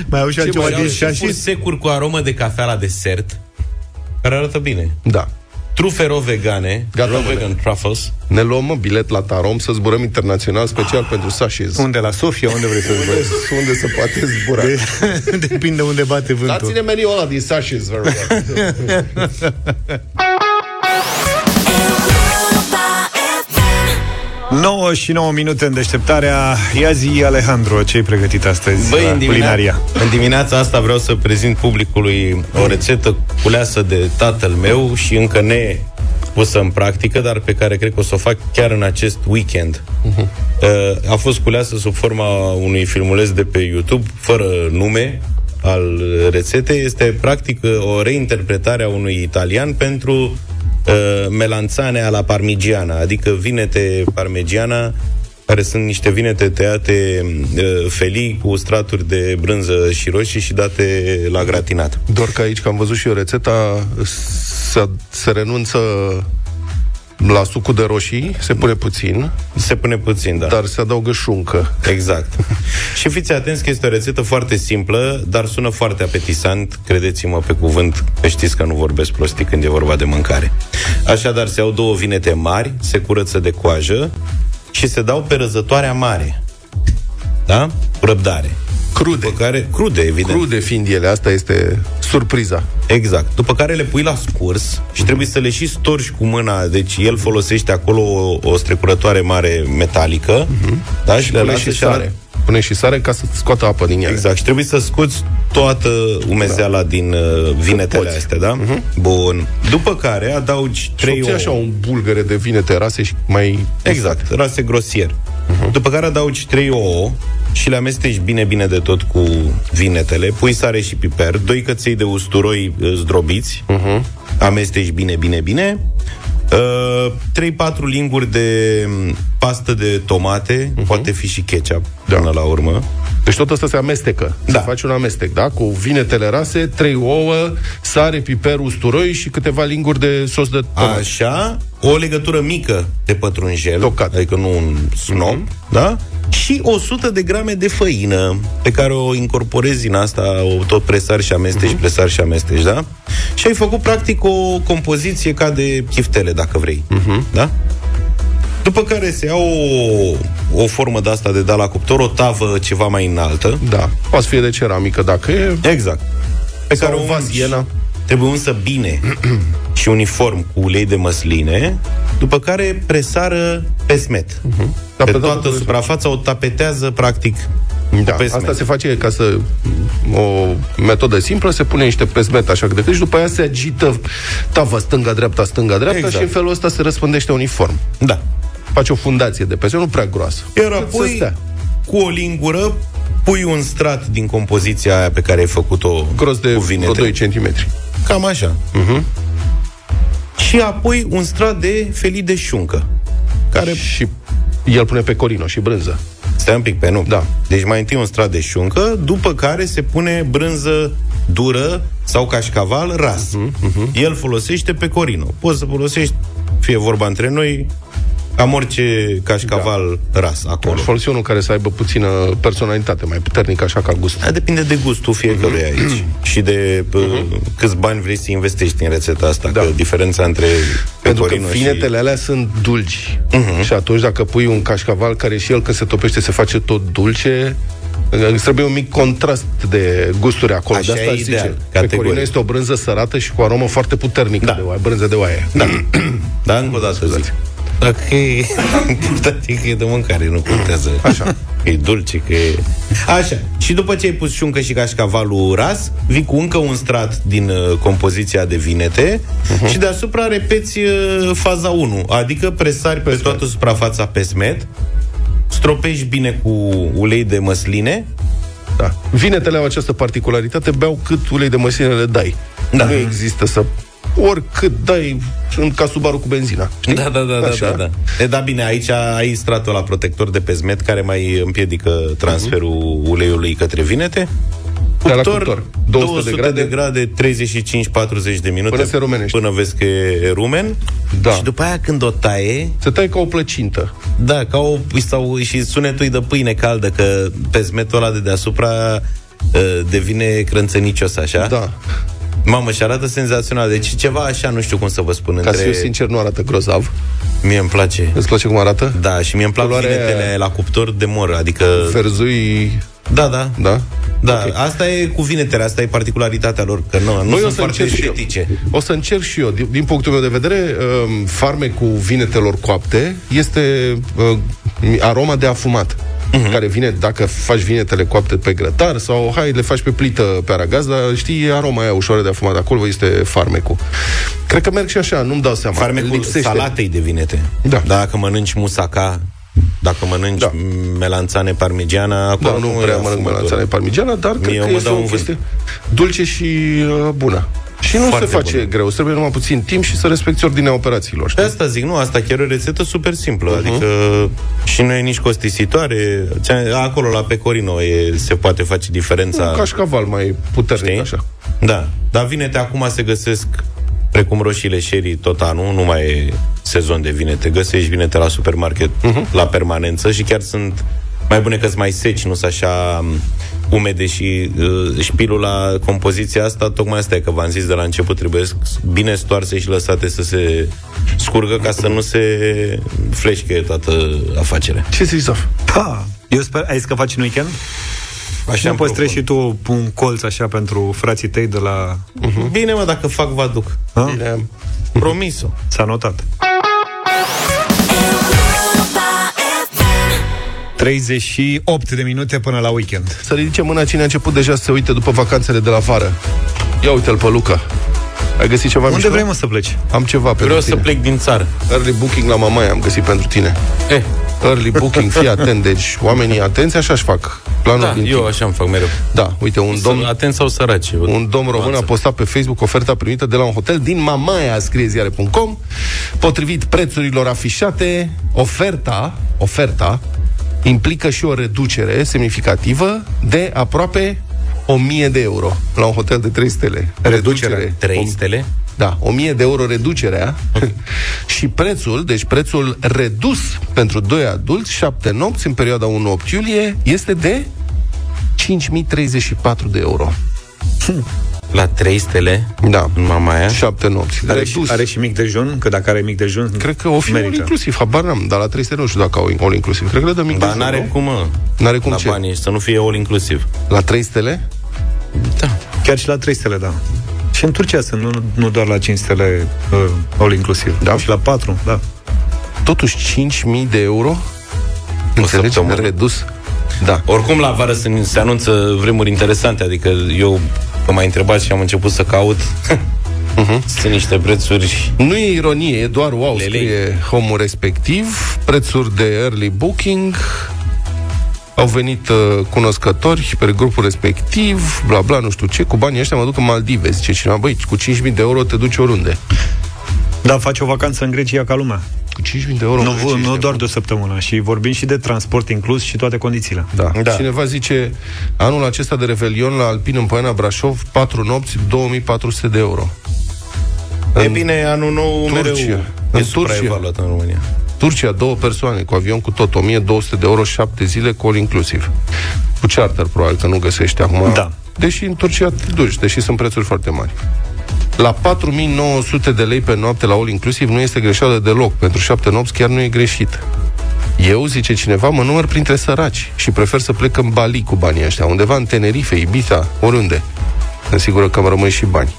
Speaker 2: mai au și altceva
Speaker 4: Mai au
Speaker 2: din
Speaker 4: și pur
Speaker 2: șașis?
Speaker 4: securi cu aromă de cafea la desert, care arată bine.
Speaker 3: Da.
Speaker 4: Trufe raw vegane,
Speaker 3: Gata,
Speaker 4: raw
Speaker 3: mă,
Speaker 4: vegan truffles.
Speaker 3: Ne luăm mă, bilet la Tarom să zburăm internațional special pentru Sașiz.
Speaker 2: Unde? La Sofia? Unde vrei să
Speaker 3: Unde,
Speaker 2: zbori?
Speaker 3: unde se poate zbura.
Speaker 2: De- Depinde unde bate vântul.
Speaker 3: Dați-ne meniul ăla din Sașiz, vă rog.
Speaker 2: 9 și 9 minute în deșteptarea. Ia zi, Alejandro, ce ai pregătit astăzi
Speaker 4: Băi,
Speaker 2: la
Speaker 4: în,
Speaker 2: culinaria?
Speaker 4: dimine- în dimineața asta vreau să prezint publicului o rețetă culeasă de tatăl meu și încă ne pusă în practică, dar pe care cred că o să o fac chiar în acest weekend. Uh, a fost culeasă sub forma unui filmuleț de pe YouTube, fără nume al rețetei. Este practic o reinterpretare a unui italian pentru uh, melanțane alla parmigiana, adică vinete parmigiana care sunt niște vinete tăiate uh, felii cu straturi de brânză și roșii și date la gratinat.
Speaker 3: Doar că aici, că am văzut și eu rețeta, se, se renunță la sucul de roșii, se pune puțin,
Speaker 4: Se pune puțin, da.
Speaker 3: dar se adaugă șuncă.
Speaker 4: Exact. și fiți atenți că este o rețetă foarte simplă, dar sună foarte apetisant, credeți-mă pe cuvânt, că știți că nu vorbesc prostii când e vorba de mâncare. Așadar, se iau două vinete mari, se curăță de coajă și se dau pe răzătoarea mare. Da? Cu răbdare.
Speaker 3: Crude.
Speaker 4: După care, crude, evident.
Speaker 3: Crude fiind ele, asta este surpriza.
Speaker 4: Exact. După care le pui la scurs și trebuie să le și storci cu mâna. Deci el folosește acolo o, o strecurătoare mare metalică. Da? Și, le
Speaker 3: Pune
Speaker 4: lasă
Speaker 3: și
Speaker 4: și ala-
Speaker 3: sare. Pune și sare ca să scoată apă din ea.
Speaker 4: Exact. Și trebuie să scoți toată umezeala da. din uh, vinetele
Speaker 3: poți.
Speaker 4: astea, da? Uh-huh. Bun. După care adaugi
Speaker 3: Și
Speaker 4: 3
Speaker 3: obții
Speaker 4: ouă.
Speaker 3: așa un bulgăre de vinete rase și mai...
Speaker 4: Exact, rase grosier. Uh-huh. După care adaugi 3 ouă și le amesteci bine, bine de tot cu vinetele, pui sare și piper, 2 căței de usturoi uh, zdrobiți, uh-huh. amesteci bine, bine, bine, uh, 3-4 linguri de mm, pastă de tomate, uh-huh. poate fi și ketchup da. până la urmă.
Speaker 3: Deci tot asta se amestecă.
Speaker 4: Da.
Speaker 3: Se face un amestec, da? Cu vinetele rase, trei ouă, sare, piper, usturoi și câteva linguri de sos de tomat.
Speaker 4: Așa, o legătură mică de pătrunjel,
Speaker 3: Tocat.
Speaker 4: adică nu un snob, mm-hmm. da? Și 100 de grame de făină, pe care o incorporezi din asta, o tot presar și amesteci, mm-hmm. presar și amesteci, da? Și ai făcut practic o compoziție ca de chiftele, dacă vrei, mm-hmm. da? După care se ia o, o formă de asta de da la cuptor, o tavă ceva mai înaltă.
Speaker 3: Da. Poate să fie de ceramică, dacă e...
Speaker 4: Exact. Pe
Speaker 3: Sau
Speaker 4: care o
Speaker 3: o vas
Speaker 4: ungi.
Speaker 3: Iena.
Speaker 4: Trebuie unsă bine și uniform cu ulei de măsline, după care presară pe smet. Uh-huh.
Speaker 3: Da,
Speaker 4: pe
Speaker 3: pe
Speaker 4: toată
Speaker 3: toată
Speaker 4: suprafața o tapetează, practic,
Speaker 3: Da,
Speaker 4: cu pesmet.
Speaker 3: asta se face ca să o metodă simplă, se pune niște pesmet așa cât de și după aia se agită tava stânga-dreapta, stânga-dreapta
Speaker 4: Exact.
Speaker 3: și în felul ăsta se răspândește uniform.
Speaker 4: Da.
Speaker 3: Face o fundație de pesmet, nu prea groasă.
Speaker 4: Iar
Speaker 3: Cât să
Speaker 4: apoi,
Speaker 3: stea.
Speaker 4: cu o lingură, pui un strat din compoziția aia pe care ai făcut-o
Speaker 3: Gros de
Speaker 4: cu
Speaker 3: vreo
Speaker 4: vinete.
Speaker 3: 2 cm.
Speaker 4: Cam așa.
Speaker 3: Uh-huh.
Speaker 4: Și apoi un strat de felii de șuncă. Care...
Speaker 3: Și el pune pecorino și brânză.
Speaker 4: Stai un pic pe nu.
Speaker 3: Da.
Speaker 4: Deci mai întâi un strat de șuncă, după care se pune brânză dură sau cașcaval ras.
Speaker 3: Mhm,
Speaker 4: Uh-huh, uh-huh. El folosește pecorino. Poți să folosești, fie vorba între noi, am orice cașcaval da. ras acolo.
Speaker 3: Aș folosi unul care să aibă puțină personalitate, mai puternică, așa ca gust.
Speaker 4: Da, depinde de gustul fiecăruia
Speaker 3: Mhm.
Speaker 4: aici și de uh, câți bani vrei să investești în rețeta asta. Da. Că diferența între
Speaker 3: Pentru că
Speaker 4: pecorino
Speaker 3: vinetele
Speaker 4: și...
Speaker 3: alea sunt dulci.
Speaker 4: Mhm.
Speaker 3: Uh-huh. Și atunci dacă pui un cașcaval care și el când se topește se face tot dulce, îți trebuie un mic contrast de gusturi acolo.
Speaker 4: Așa
Speaker 3: de asta
Speaker 4: e
Speaker 3: aș zice.
Speaker 4: ideal, categoric.
Speaker 3: Pecorino este o brânză sărată și cu aromă foarte puternică
Speaker 4: Da.
Speaker 3: de oaie, brânză de oaie.
Speaker 4: Da, da încă o dată zic. Dacă e important e că e de mâncare, nu contează.
Speaker 3: Așa.
Speaker 4: Că e dulce, că e... Așa. Și după ce ai pus șuncă și cașcavalul ras, vii cu încă un strat din uh, compoziția de vinete uh-huh. și deasupra repeți uh, faza 1, adică presari pe toată suprafața pe smet, stropești bine cu ulei de măsline,
Speaker 3: Da. Vinetele au această particularitate, beau cât ulei de măsline le dai.
Speaker 4: Da.
Speaker 3: Nu există să oricât dai, sunt ca Subaru cu benzina. Știi?
Speaker 4: Da, da, da, da,
Speaker 3: Așa.
Speaker 4: da, da. E, da, bine, aici ai stratul la protector de pe zmet care mai împiedică transferul uleiului către vinete.
Speaker 3: Da, la
Speaker 4: Cuptor,
Speaker 3: cuptor.
Speaker 4: 200 de grade, de grade 35-40 de minute
Speaker 3: Până se rumenește.
Speaker 4: Până vezi că e rumen
Speaker 3: Da.
Speaker 4: Și după aia când o taie
Speaker 3: Se taie ca o plăcintă.
Speaker 4: Da, ca o, sau, și sunetul e de pâine caldă Că pe zmetul ăla de deasupra uh, Devine crânțănicios așa
Speaker 3: Da.
Speaker 4: Mamă, și arată senzațional Deci ceva așa, nu știu cum să vă spun
Speaker 3: Ca
Speaker 4: între...
Speaker 3: să fiu sincer, nu arată grozav.
Speaker 4: Mie îmi place
Speaker 3: Îți place cum arată?
Speaker 4: Da, și mie îmi plac
Speaker 3: Culoarea
Speaker 4: vinetele
Speaker 3: aia-
Speaker 4: la cuptor de mor Adică...
Speaker 3: Ferzui...
Speaker 4: Da, da
Speaker 3: Da?
Speaker 4: Da, okay. asta e cu vinetele, asta e particularitatea lor, că nu, nu
Speaker 3: Noi o
Speaker 4: sunt
Speaker 3: să
Speaker 4: foarte
Speaker 3: încerc și eu.
Speaker 4: estetice.
Speaker 3: O să încerc și eu. Din, din punctul meu de vedere, um, farmecul vinetelor coapte este uh, aroma de afumat. Uh-huh. Care vine dacă faci vinetele coapte pe grătar sau hai, le faci pe plită pe aragaz, dar știi, e aroma aia ușoară de afumat. Acolo este farmecul. Cred că merg și așa, nu-mi dau seama.
Speaker 4: Farmecul
Speaker 3: Lipsește.
Speaker 4: salatei de vinete.
Speaker 3: Da.
Speaker 4: Dacă mănânci musaca, dacă mănânci
Speaker 3: Da.
Speaker 4: da. melanțane parmigiana, acolo
Speaker 3: Da, nu
Speaker 4: e
Speaker 3: prea mănânc
Speaker 4: afumător.
Speaker 3: melanțane parmigiana, dar
Speaker 4: Mie
Speaker 3: cred
Speaker 4: eu
Speaker 3: că
Speaker 4: mă
Speaker 3: este
Speaker 4: dau
Speaker 3: o
Speaker 4: în
Speaker 3: chestie dulce și uh, bună. Și nu
Speaker 4: Foarte
Speaker 3: se face
Speaker 4: bună.
Speaker 3: greu, îți trebuie numai puțin timp și să respecti ordinea operațiilor.
Speaker 4: De
Speaker 3: Știi?
Speaker 4: asta zic, nu, asta chiar e o rețetă super simplă,
Speaker 3: Mhm.
Speaker 4: uh-huh. adică și nu e nici costisitoare. Ți-am- Acolo la Pecorino e, se poate face diferența.
Speaker 3: Un cașcaval mai puternic,
Speaker 4: Știi?
Speaker 3: așa.
Speaker 4: Da, dar vinete acum se găsesc precum roșiile sherry tot anul, nu mai e sezon de vinete. Găsești vinete la supermarket uh-huh. la permanență și chiar sunt mai bune că sunt mai seci, nu sunt așa um, umede și uh, șpilul la compoziția asta, tocmai asta e că v-am zis de la început, trebuie bine stoarse și lăsate să se scurgă ca să nu se fleșcă toată afacerea.
Speaker 3: Ce zici, Zaf?
Speaker 2: Da. Eu sper, ai zis că faci în weekend?
Speaker 4: Așa
Speaker 2: nu
Speaker 4: îmi
Speaker 2: păstrezi
Speaker 4: propun.
Speaker 2: și tu un colț așa pentru frații tăi de la...
Speaker 4: Bine, mă, dacă fac, vă aduc.
Speaker 2: Ha?
Speaker 3: Bine.
Speaker 4: Promis-o.
Speaker 2: S-a notat. 38 de minute până la weekend.
Speaker 3: Să ridice mâna cine a început deja să se uite după vacanțele de la vară. Ia uite-l pe Luca. Ai găsit ceva
Speaker 2: Unde
Speaker 3: mișto?
Speaker 2: vrei, mă, să pleci?
Speaker 3: Am ceva pentru
Speaker 4: Vreau
Speaker 3: tine.
Speaker 4: să plec din țară.
Speaker 3: Early booking la Mamaia am găsit pentru tine.
Speaker 4: Eh,
Speaker 3: Early booking, fii atent. Deci, oamenii atenți, așa-și fac. Planul
Speaker 4: da,
Speaker 3: din
Speaker 4: eu
Speaker 3: timp.
Speaker 4: așa îmi fac mereu.
Speaker 3: Da, uite, un domn,
Speaker 4: Domn... Atent sau săraci.
Speaker 3: un domn român a postat pe Facebook oferta primită de la un hotel din Mamaia, scrie ziare.com. Potrivit prețurilor afișate, oferta, oferta implică și o reducere semnificativă de aproape 1000 de euro la un hotel de 3 stele.
Speaker 2: Reducere.
Speaker 4: 3 stele?
Speaker 3: Da, 1000 de euro reducerea și prețul, deci prețul redus pentru 2 adulți, 7 nopți în perioada 1-8 iulie, este de 5034 de euro.
Speaker 4: La 3 stele?
Speaker 3: Da.
Speaker 4: În Mamaia?
Speaker 3: 7 nopți.
Speaker 2: Are și,
Speaker 3: Redus.
Speaker 2: are și mic dejun? Că dacă are mic dejun,
Speaker 3: Cred că o fi all
Speaker 2: merită.
Speaker 3: inclusiv, habar n-am, dar la 300 nu știu dacă au all inclusiv. Cred că le dă mic
Speaker 4: Dar
Speaker 3: dejun,
Speaker 4: n-are
Speaker 3: nu?
Speaker 4: cum, mă.
Speaker 3: N-are cum
Speaker 4: la
Speaker 3: ce?
Speaker 4: banii, să nu fie all inclusiv.
Speaker 3: La 3 stele?
Speaker 4: Da.
Speaker 2: Chiar și la 3 stele, da. Și în Turcia sunt, nu, nu doar la 5 stele uh, all inclusiv.
Speaker 3: Da?
Speaker 2: Și la 4, da.
Speaker 3: Totuși 5000 de euro? Înțelegi?
Speaker 4: săptămână.
Speaker 3: Redus. Da.
Speaker 4: Oricum, la vară se, se anunță vremuri interesante, adică eu, că m-ai întrebat și am început să caut,
Speaker 3: Mhm.
Speaker 4: sunt niște prețuri...
Speaker 3: Nu e ironie, e doar wow,
Speaker 4: Lelei.
Speaker 3: scrie homul respectiv, prețuri de early booking, au venit uh, cunoscători pe grupul respectiv, bla bla, nu știu ce, cu banii ăștia mă duc în Maldive, zice cineva, băi, cu 5.000 de euro te duci oriunde.
Speaker 2: Da, faci o vacanță în Grecia ca lumea.
Speaker 3: Cu 5.000 de euro
Speaker 2: Nu,
Speaker 3: în Grecia,
Speaker 2: nu
Speaker 3: ești
Speaker 2: doar de o săptămână. Și vorbim și de transport inclus și toate condițiile.
Speaker 3: Da. da. Cineva zice, anul acesta de Revelion la Alpin în Poiana Brașov, 4 nopți, 2400 de euro.
Speaker 4: E bine, anul nou
Speaker 3: Turcia.
Speaker 4: mereu
Speaker 3: În
Speaker 4: e
Speaker 3: Turcia.
Speaker 4: supraevaluat în România.
Speaker 3: Turcia, două persoane cu avion cu tot, 1200 de euro, 7 zile, cu all inclusiv. Cu charter, probabil, că nu găsești acum.
Speaker 2: Da.
Speaker 3: Deși în Turcia te duci, deși sunt prețuri foarte mari. La 4900 de lei pe noapte la all inclusiv nu este greșeală deloc. Pentru 7 nopți chiar nu e greșit. Eu, zice cineva, mă număr printre săraci și prefer să plec în Bali cu banii ăștia, undeva în Tenerife, Ibiza, oriunde. Sunt sigură că îmi rămân și bani.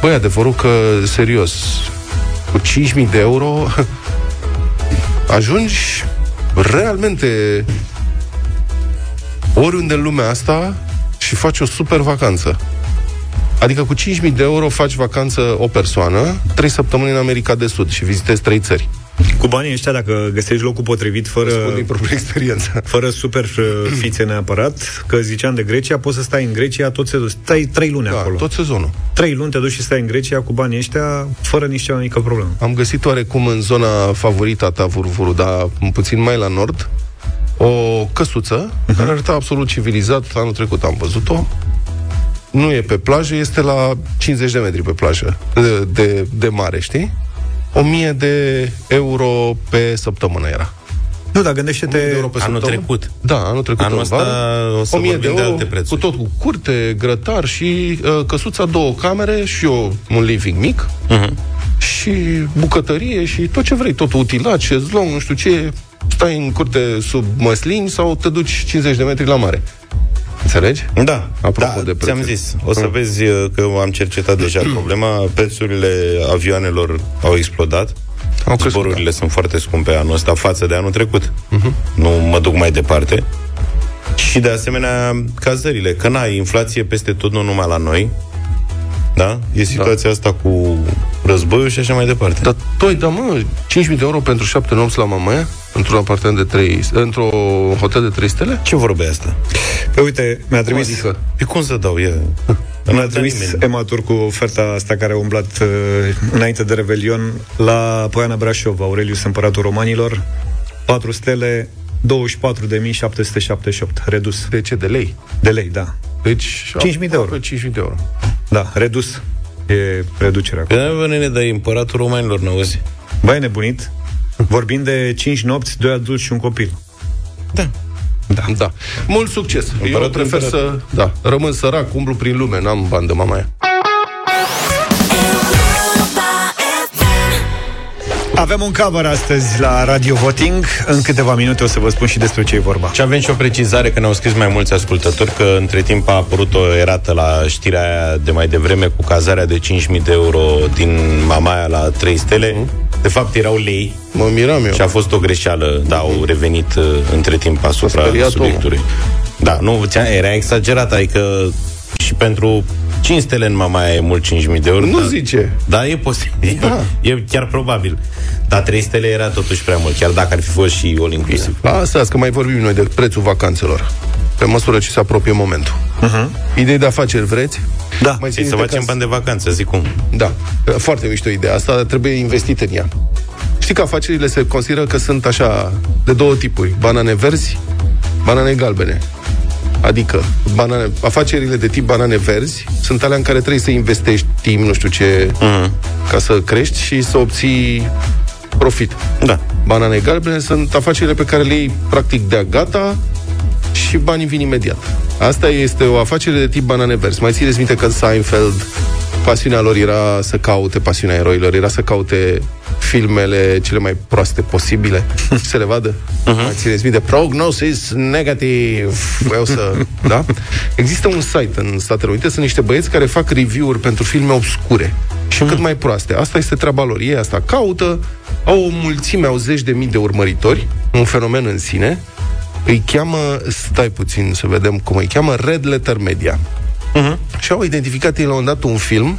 Speaker 3: Băi, adevărul că, serios, cu 5.000 de euro ajungi realmente oriunde în lumea asta și faci o super vacanță. Adică cu 5.000 de euro faci vacanță o persoană, 3 săptămâni în America de Sud și vizitezi 3 țări.
Speaker 2: Cu banii ăștia, dacă găsești locul potrivit, fără,
Speaker 3: Spun din proprie experiență.
Speaker 2: fără super uh, fițe neapărat, că ziceam de Grecia, poți să stai în Grecia tot sezonul. Stai trei luni
Speaker 3: Da,
Speaker 2: acolo.
Speaker 3: tot sezonul.
Speaker 2: Trei luni te duci și stai în Grecia cu banii ăștia, fără nici cea mai mică problemă.
Speaker 3: Am găsit oarecum în zona favorita ta, Vurvuru, dar un puțin mai la nord, o căsuță uh-huh. care arăta absolut civilizat. Anul trecut am văzut-o. Nu e pe plajă, este la 50 de metri pe plajă, de, de, de mare, știi? 1000 de euro pe săptămână era.
Speaker 2: Nu, dar gândește-te...
Speaker 3: de euro pe
Speaker 4: Anul
Speaker 3: săptămână.
Speaker 4: trecut.
Speaker 3: Da, anul trecut
Speaker 4: Anul
Speaker 3: în
Speaker 4: ăsta
Speaker 3: vară.
Speaker 4: o să
Speaker 3: 1000 de
Speaker 4: vorbim de
Speaker 3: euro,
Speaker 4: alte prețuri.
Speaker 3: cu tot cu curte, grătar și uh, căsuța două camere și eu un living mic
Speaker 4: Uh-huh.
Speaker 3: și bucătărie și tot ce vrei, tot utilat, șezlong, nu știu ce, stai în curte sub măslini sau te duci 50 de metri la mare. Înțelegi?
Speaker 4: Da,
Speaker 3: Apropo
Speaker 4: da
Speaker 3: de
Speaker 4: ți-am
Speaker 3: prețuri.
Speaker 4: zis. O să
Speaker 3: Mm.
Speaker 4: vezi uh, că am cercetat deja problema. Prețurile avioanelor au explodat.
Speaker 3: Au crescut,
Speaker 4: Zborurile sunt foarte scumpe anul ăsta față de anul trecut.
Speaker 3: Mhm.
Speaker 4: Nu mă duc mai departe. Și de asemenea, cazările. Că n-ai inflație peste tot, nu numai la noi. Da? E situația asta cu războiul și așa mai departe.
Speaker 3: Dar toi, da mă, 5.000 de euro pentru 7 nopți la Mamaia? Într-un apartament de 3, într-o hotel de 3 stele?
Speaker 4: Ce vorbe asta?
Speaker 2: Pe uite, mi-a trimis...
Speaker 3: Adică,
Speaker 4: Pe cum să dau? E...
Speaker 2: Mi-a trimis Ematur cu oferta asta care a umblat uh, înainte de Revelion la Poiana Brașov, Aurelius Împăratul Romanilor, 4 stele, 24.778, redus.
Speaker 3: de ce? De lei?
Speaker 2: De lei, da.
Speaker 3: Deci,
Speaker 2: 5.000 de euro.
Speaker 3: 5.000 de euro.
Speaker 2: Da, redus. E reducerea
Speaker 4: Pe
Speaker 2: acolo.
Speaker 4: Păi, nene, dar e împăratul romanilor, n-auzi?
Speaker 2: Băi, nebunit. Vorbim de 5 nopți, 2 adulți și un copil.
Speaker 3: Da. Da. Mult succes. Eu
Speaker 4: Împăratul
Speaker 3: prefer să, da, rămân sărac, umblu prin lume, n-am bani de Mamaia.
Speaker 2: Avem un cover astăzi la Radio Voting. În câteva minute o să vă spun și despre ce e vorba.
Speaker 4: Și avem și o precizare că ne-au scris mai mulți ascultători că între timp a apărut o erată la știrea aia de mai devreme cu cazarea de 5.000 de euro din Mamaia la 3 stele. De fapt erau lei
Speaker 3: Mă miram eu.
Speaker 4: și a fost o greșeală, da, au revenit uh, între timp asupra
Speaker 3: speriat
Speaker 4: subiectului. Da, nu, ți-a- era exagerat, adică și pentru 5 stele în Mamaia e mult 5.000 de euro.
Speaker 3: Nu
Speaker 4: da,
Speaker 3: zice.
Speaker 4: Da, e posibil.
Speaker 3: Da.
Speaker 4: E chiar probabil. Dar 3 stele era totuși prea mult, chiar dacă ar fi fost și all inclusiv.
Speaker 3: Asta, că mai vorbim noi de prețul vacanțelor. Pe măsură ce se apropie momentul. Uh-huh. Idei de afaceri vreți?
Speaker 2: Da.
Speaker 3: Mai
Speaker 4: Și
Speaker 3: țineți
Speaker 4: să
Speaker 3: de
Speaker 4: facem
Speaker 3: casă?
Speaker 4: bani de vacanță, zic cum.
Speaker 3: Da, foarte mișto ideea asta, dar trebuie investit în ea. Știi că afacerile se consideră că sunt așa, de două tipuri. Banane verzi, banane galbene. Adică, banane, afacerile de tip banane verzi sunt alea în care trebuie să investești timp, nu știu ce,
Speaker 4: Mhm.
Speaker 3: ca să crești și să obții profit.
Speaker 4: Da.
Speaker 3: Banane galbene sunt afacerile pe care le iei practic de gata și banii vin imediat. Asta este o afacere de tip banane verzi. Mai țineți minte că în Seinfeld pasiunea lor era să caute, pasiunea eroilor era să caute filmele cele mai proaste posibile și să le vadă. Uh-huh. Mai țineți minte, prognosis negativ. Vreau să... da? Există un site în Statele Unite, sunt niște băieți care fac review-uri pentru filme obscure și cât mai proaste. Asta este treaba lor. Ei asta caută, au o mulțime, au zeci de mii de urmăritori, un fenomen în sine, îi cheamă, stai puțin să vedem cum îi cheamă, Red Letter Media. Uh-huh. Și au identificat ei la un dat un film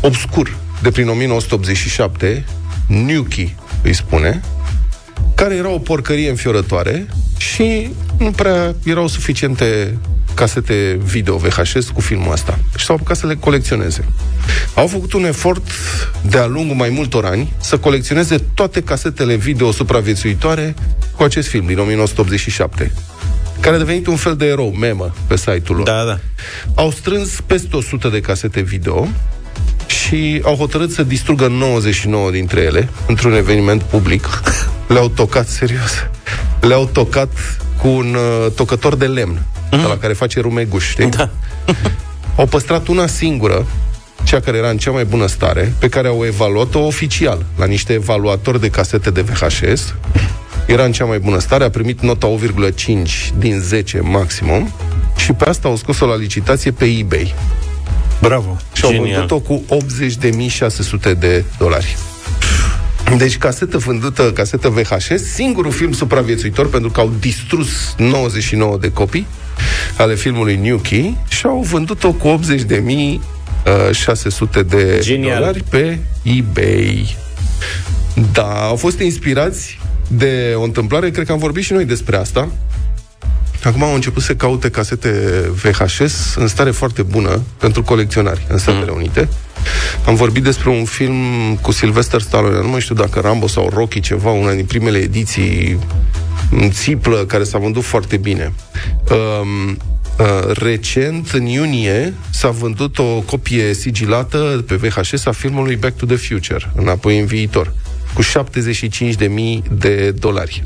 Speaker 3: obscur de prin 1987, Nuki îi spune, care era o porcărie înfiorătoare și nu prea erau suficiente casete video VHS cu filmul ăsta. Și s-au apucat să le colecționeze. Au făcut un efort de-a lungul mai multor ani să colecționeze toate casetele video supraviețuitoare cu acest film din 1987 care a devenit un fel de erou, memă, pe site-ul lor.
Speaker 4: Da, da.
Speaker 3: Au strâns peste 100 de casete video și au hotărât să distrugă 99 dintre ele într-un eveniment public. Le-au tocat, serios, le-au tocat cu un uh, tocător de lemn, mm. la care face rumeguș, știi? Da. au păstrat una singură, cea care era în cea mai bună stare, pe care au evaluat-o oficial, la niște evaluatori de casete de VHS. Era în cea mai bună stare, a primit nota 8,5 din 10 maximum și pe asta au scos-o la licitație pe eBay.
Speaker 17: Bravo.
Speaker 3: Și au
Speaker 4: Genial.
Speaker 3: vândut-o cu 80.600 de dolari. Deci casetă vândută, casetă VHS, singurul film supraviețuitor pentru că au distrus 99 de copii ale filmului New Key și au vândut-o cu 80.600 de
Speaker 4: Genial.
Speaker 3: dolari pe eBay. Da, au fost inspirați de o întâmplare, cred că am vorbit și noi despre asta. Acum au început să caute casete VHS în stare foarte bună pentru colecționari în Statele
Speaker 4: Mhm.
Speaker 3: Unite. Am vorbit despre un film cu Sylvester Stallone, nu mai știu dacă Rambo sau Rocky ceva, una din primele ediții în țiplă, care s-a vândut foarte bine. Um, uh, recent, în iunie, s-a vândut o copie sigilată pe VHS a filmului Back to the Future, înapoi în viitor, cu 75.000 de dolari.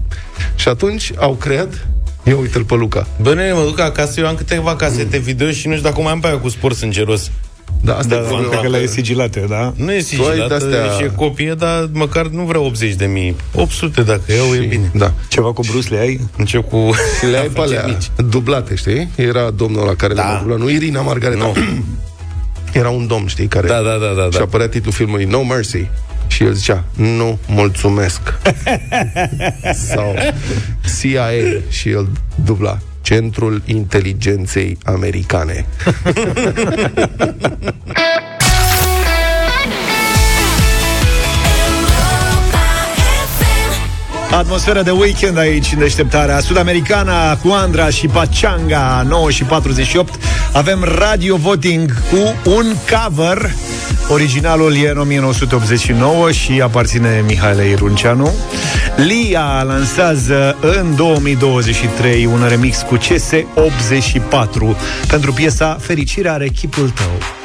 Speaker 3: Și atunci au creat Ia uite-l pe Luca.
Speaker 4: Bă, nene, mă duc acasă, eu am câteva casete video și nu știu dacă mai am pe aia cu spor sângeros.
Speaker 3: Da, asta
Speaker 17: Da,
Speaker 3: e problema.
Speaker 17: cred că le-ai sigilate, da?
Speaker 4: Nu e
Speaker 3: ai
Speaker 4: sigilată
Speaker 3: de-astea-
Speaker 4: și e copie, dar măcar nu vreau 80 de mii. 800 dacă iau, e bine.
Speaker 3: Da.
Speaker 17: Ceva cu Bruce Lee ai?
Speaker 4: Încep cu...
Speaker 3: Și le ai pe
Speaker 4: face
Speaker 3: alea
Speaker 4: mici.
Speaker 3: dublate, știi? Era domnul la care
Speaker 4: Da.
Speaker 3: le-a dublat. Nu Irina Margareta.
Speaker 4: Nu.
Speaker 3: Era un domn, știi, care...
Speaker 4: Da, da, da, da,
Speaker 3: Și
Speaker 4: da.
Speaker 3: apărea titlul filmului No Mercy. Și el zicea, nu mulțumesc. Sau CIA. Și el dubla, Centrul Inteligenței Americane.
Speaker 17: Atmosfera de weekend aici în deșteptarea sud-americana cu Andra și Pachanga 9 și 48 Avem radio voting cu un cover Originalul e în 1989 și aparține Mihailei Runceanu. Lia lansează în 2023 un remix cu CS84 Pentru piesa Fericirea are chipul tău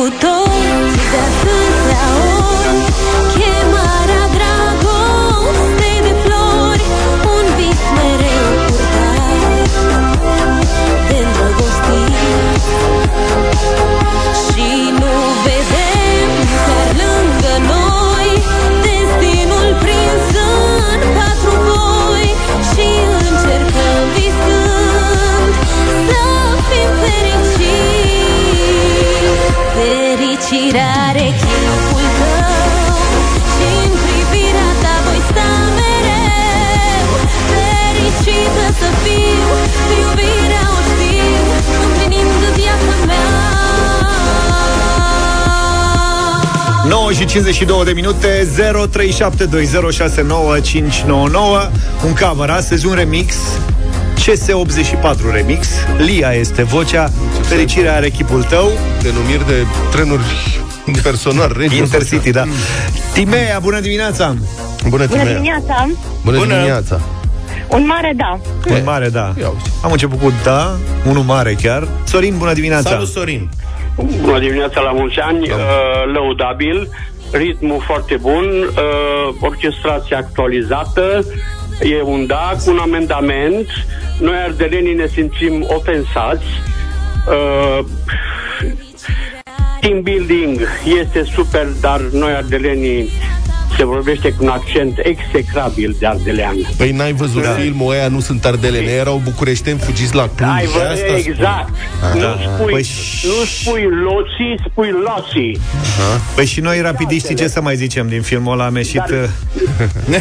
Speaker 2: locutor. Și 52 de minute 0372069599 Un cover astăzi, un remix CS84 remix. Lia este vocea Fericirea are chipul tău.
Speaker 3: Denumiri de trenuri personal regio
Speaker 2: Intercity, da. Timea, bună dimineața!
Speaker 3: Bună,
Speaker 18: Bună dimineața!
Speaker 3: Bună, dimineața.
Speaker 18: Un mare da.
Speaker 2: Un mare, da. Am început cu da, unul mare chiar. Sorin, bună dimineața!
Speaker 4: Salut, Sorin!
Speaker 19: Bună dimineața, la mulți ani, uh, lăudabil, ritmul foarte bun, uh, orchestrația actualizată, e un da cu un amendament, noi ardelenii ne simțim ofensați, uh, team building este super, dar noi ardelenii se vorbește cu un accent execrabil de ardelean.
Speaker 3: Păi n-ai văzut da. filmul ăia, nu sunt ardeleni, ei erau bucureșteni, fugiți la Cluj
Speaker 19: Ai vă,
Speaker 3: Asta spun.
Speaker 19: exact.
Speaker 3: Ah.
Speaker 19: Nu spui,
Speaker 2: Păi
Speaker 19: nu spui loții, spui loții.
Speaker 2: Păi și noi rapidiștii ce să mai zicem din filmul ăla am ieșit uh,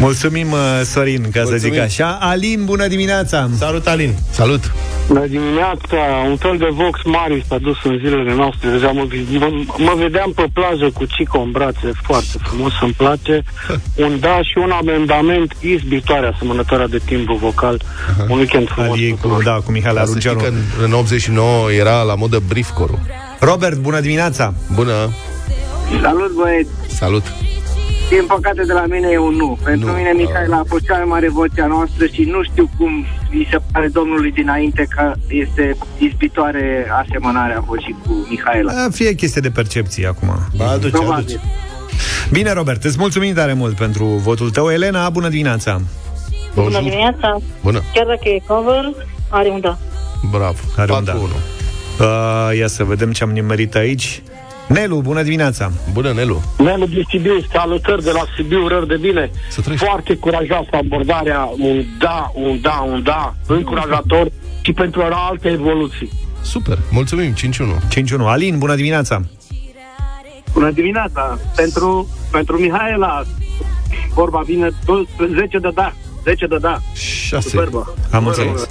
Speaker 2: Mulțumim, uh, Sorin, ca să zic așa. Alin, bună dimineața.
Speaker 4: Salut, Alin.
Speaker 3: Salut.
Speaker 20: Bună dimineața, un fel de Vox Mari s-a dus în zilele noastre. Deja mă, mă, mă vedeam pe plajă cu Cico în brațe, foarte frumos, îmi place. Un da și un amendament izbitoare asemănătoarea de timbru vocal. Un weekend frumos.
Speaker 2: Ali, cu, da, cu Mihai
Speaker 3: Dar să știi
Speaker 2: Arunceanu
Speaker 3: că în, în 89 era la modă briefcore
Speaker 2: Robert, bună dimineața.
Speaker 3: Bună.
Speaker 21: Salut, băieți!
Speaker 3: Salut
Speaker 21: Din păcate de la mine e un nu. Pentru
Speaker 3: Nu.
Speaker 21: mine Mihaela a fost cea mai mare voce a noastră și nu știu cum îi se pare domnului dinainte că este izbitoare asemănarea vocii cu Mihaela.
Speaker 2: A, Fie chestie de percepție acum
Speaker 4: Ba, aduce,
Speaker 21: Probabil.
Speaker 4: aduce
Speaker 2: Bine, Robert, îți mulțumim tare mult pentru votul tău Elena, bună dimineața
Speaker 18: Bună dimineața!
Speaker 3: Bună
Speaker 18: Chiar dacă e cover, are un da.
Speaker 3: Bravo
Speaker 2: Are un da.
Speaker 3: 4-1
Speaker 2: uh, Ia să vedem ce am nimerit aici Nelu, bună dimineața
Speaker 3: Bună, Nelu
Speaker 20: Nelu din Sibiu, salutări de la Sibiu, rău de bine. Foarte curajoasă abordarea, un da, un da, un da, încurajator și pentru alte evoluții.
Speaker 3: Super, mulțumim, 5-1
Speaker 2: 5-1 Alin, bună dimineața
Speaker 21: Bună dimineața! Pentru, pentru Mihaela, vorba vine 10 de da. 10 de da.
Speaker 3: 6
Speaker 21: Superbă.
Speaker 2: Am înțeles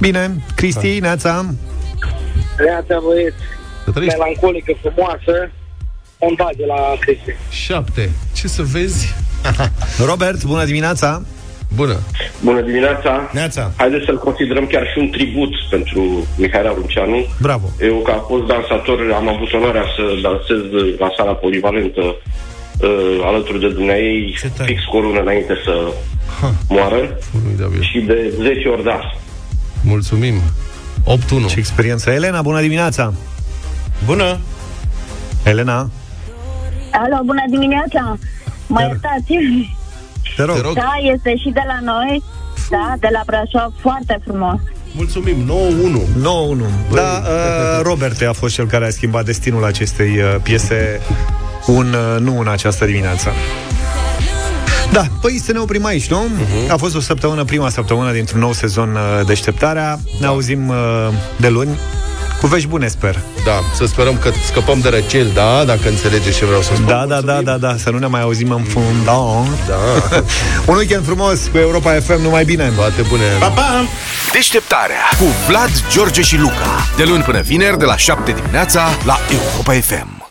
Speaker 2: Bine, Cristi, neața
Speaker 13: Neața, băieți. Melancolică, frumoasă. Un da de la Cristi.
Speaker 3: 7 Ce să vezi?
Speaker 2: Robert, bună dimineața
Speaker 3: Bună
Speaker 22: Bună dimineața!
Speaker 4: Neața!
Speaker 22: Haideți să-l considerăm chiar și un tribut pentru Mihai Runceanu.
Speaker 2: Bravo!
Speaker 22: Eu, ca fost dansator, am avut onoarea să dansez la sala polivalentă uh, alături de dumneai fix cu o lună înainte să moară
Speaker 3: Formidabil.
Speaker 22: și de 10 ori da.
Speaker 3: Mulțumim 8-1
Speaker 2: Ce experiență Elena, bună dimineața
Speaker 4: Bună
Speaker 2: Elena,
Speaker 6: Alo, bună dimineața! Mă iertați?
Speaker 2: te rog,
Speaker 6: Da, este și de la noi. Da, de la Brașov, foarte frumos.
Speaker 3: Mulțumim, 9-1
Speaker 2: 9-1 Da, uh, Robert a fost cel care a schimbat destinul acestei uh, piese Un uh, nu în această dimineață da, păi să ne oprim aici, nu? Uh-huh. A fost o săptămână, prima săptămână dintr-un nou sezon uh, Deșteptarea. Ne auzim uh, de luni cu vești bune, sper.
Speaker 3: Da, să sperăm că scăpăm de răcel, da, dacă înțelegeți ce vreau să spun.
Speaker 2: Da, da, da, da, da, să nu ne mai auzim în fundal.
Speaker 3: Da.
Speaker 2: Un weekend frumos cu Europa FM, numai bine.
Speaker 3: Toate bune.
Speaker 1: Pa, pa! Deșteptarea cu Vlad, George și Luca. De luni până vineri, de la 7 dimineața, la Europa FM.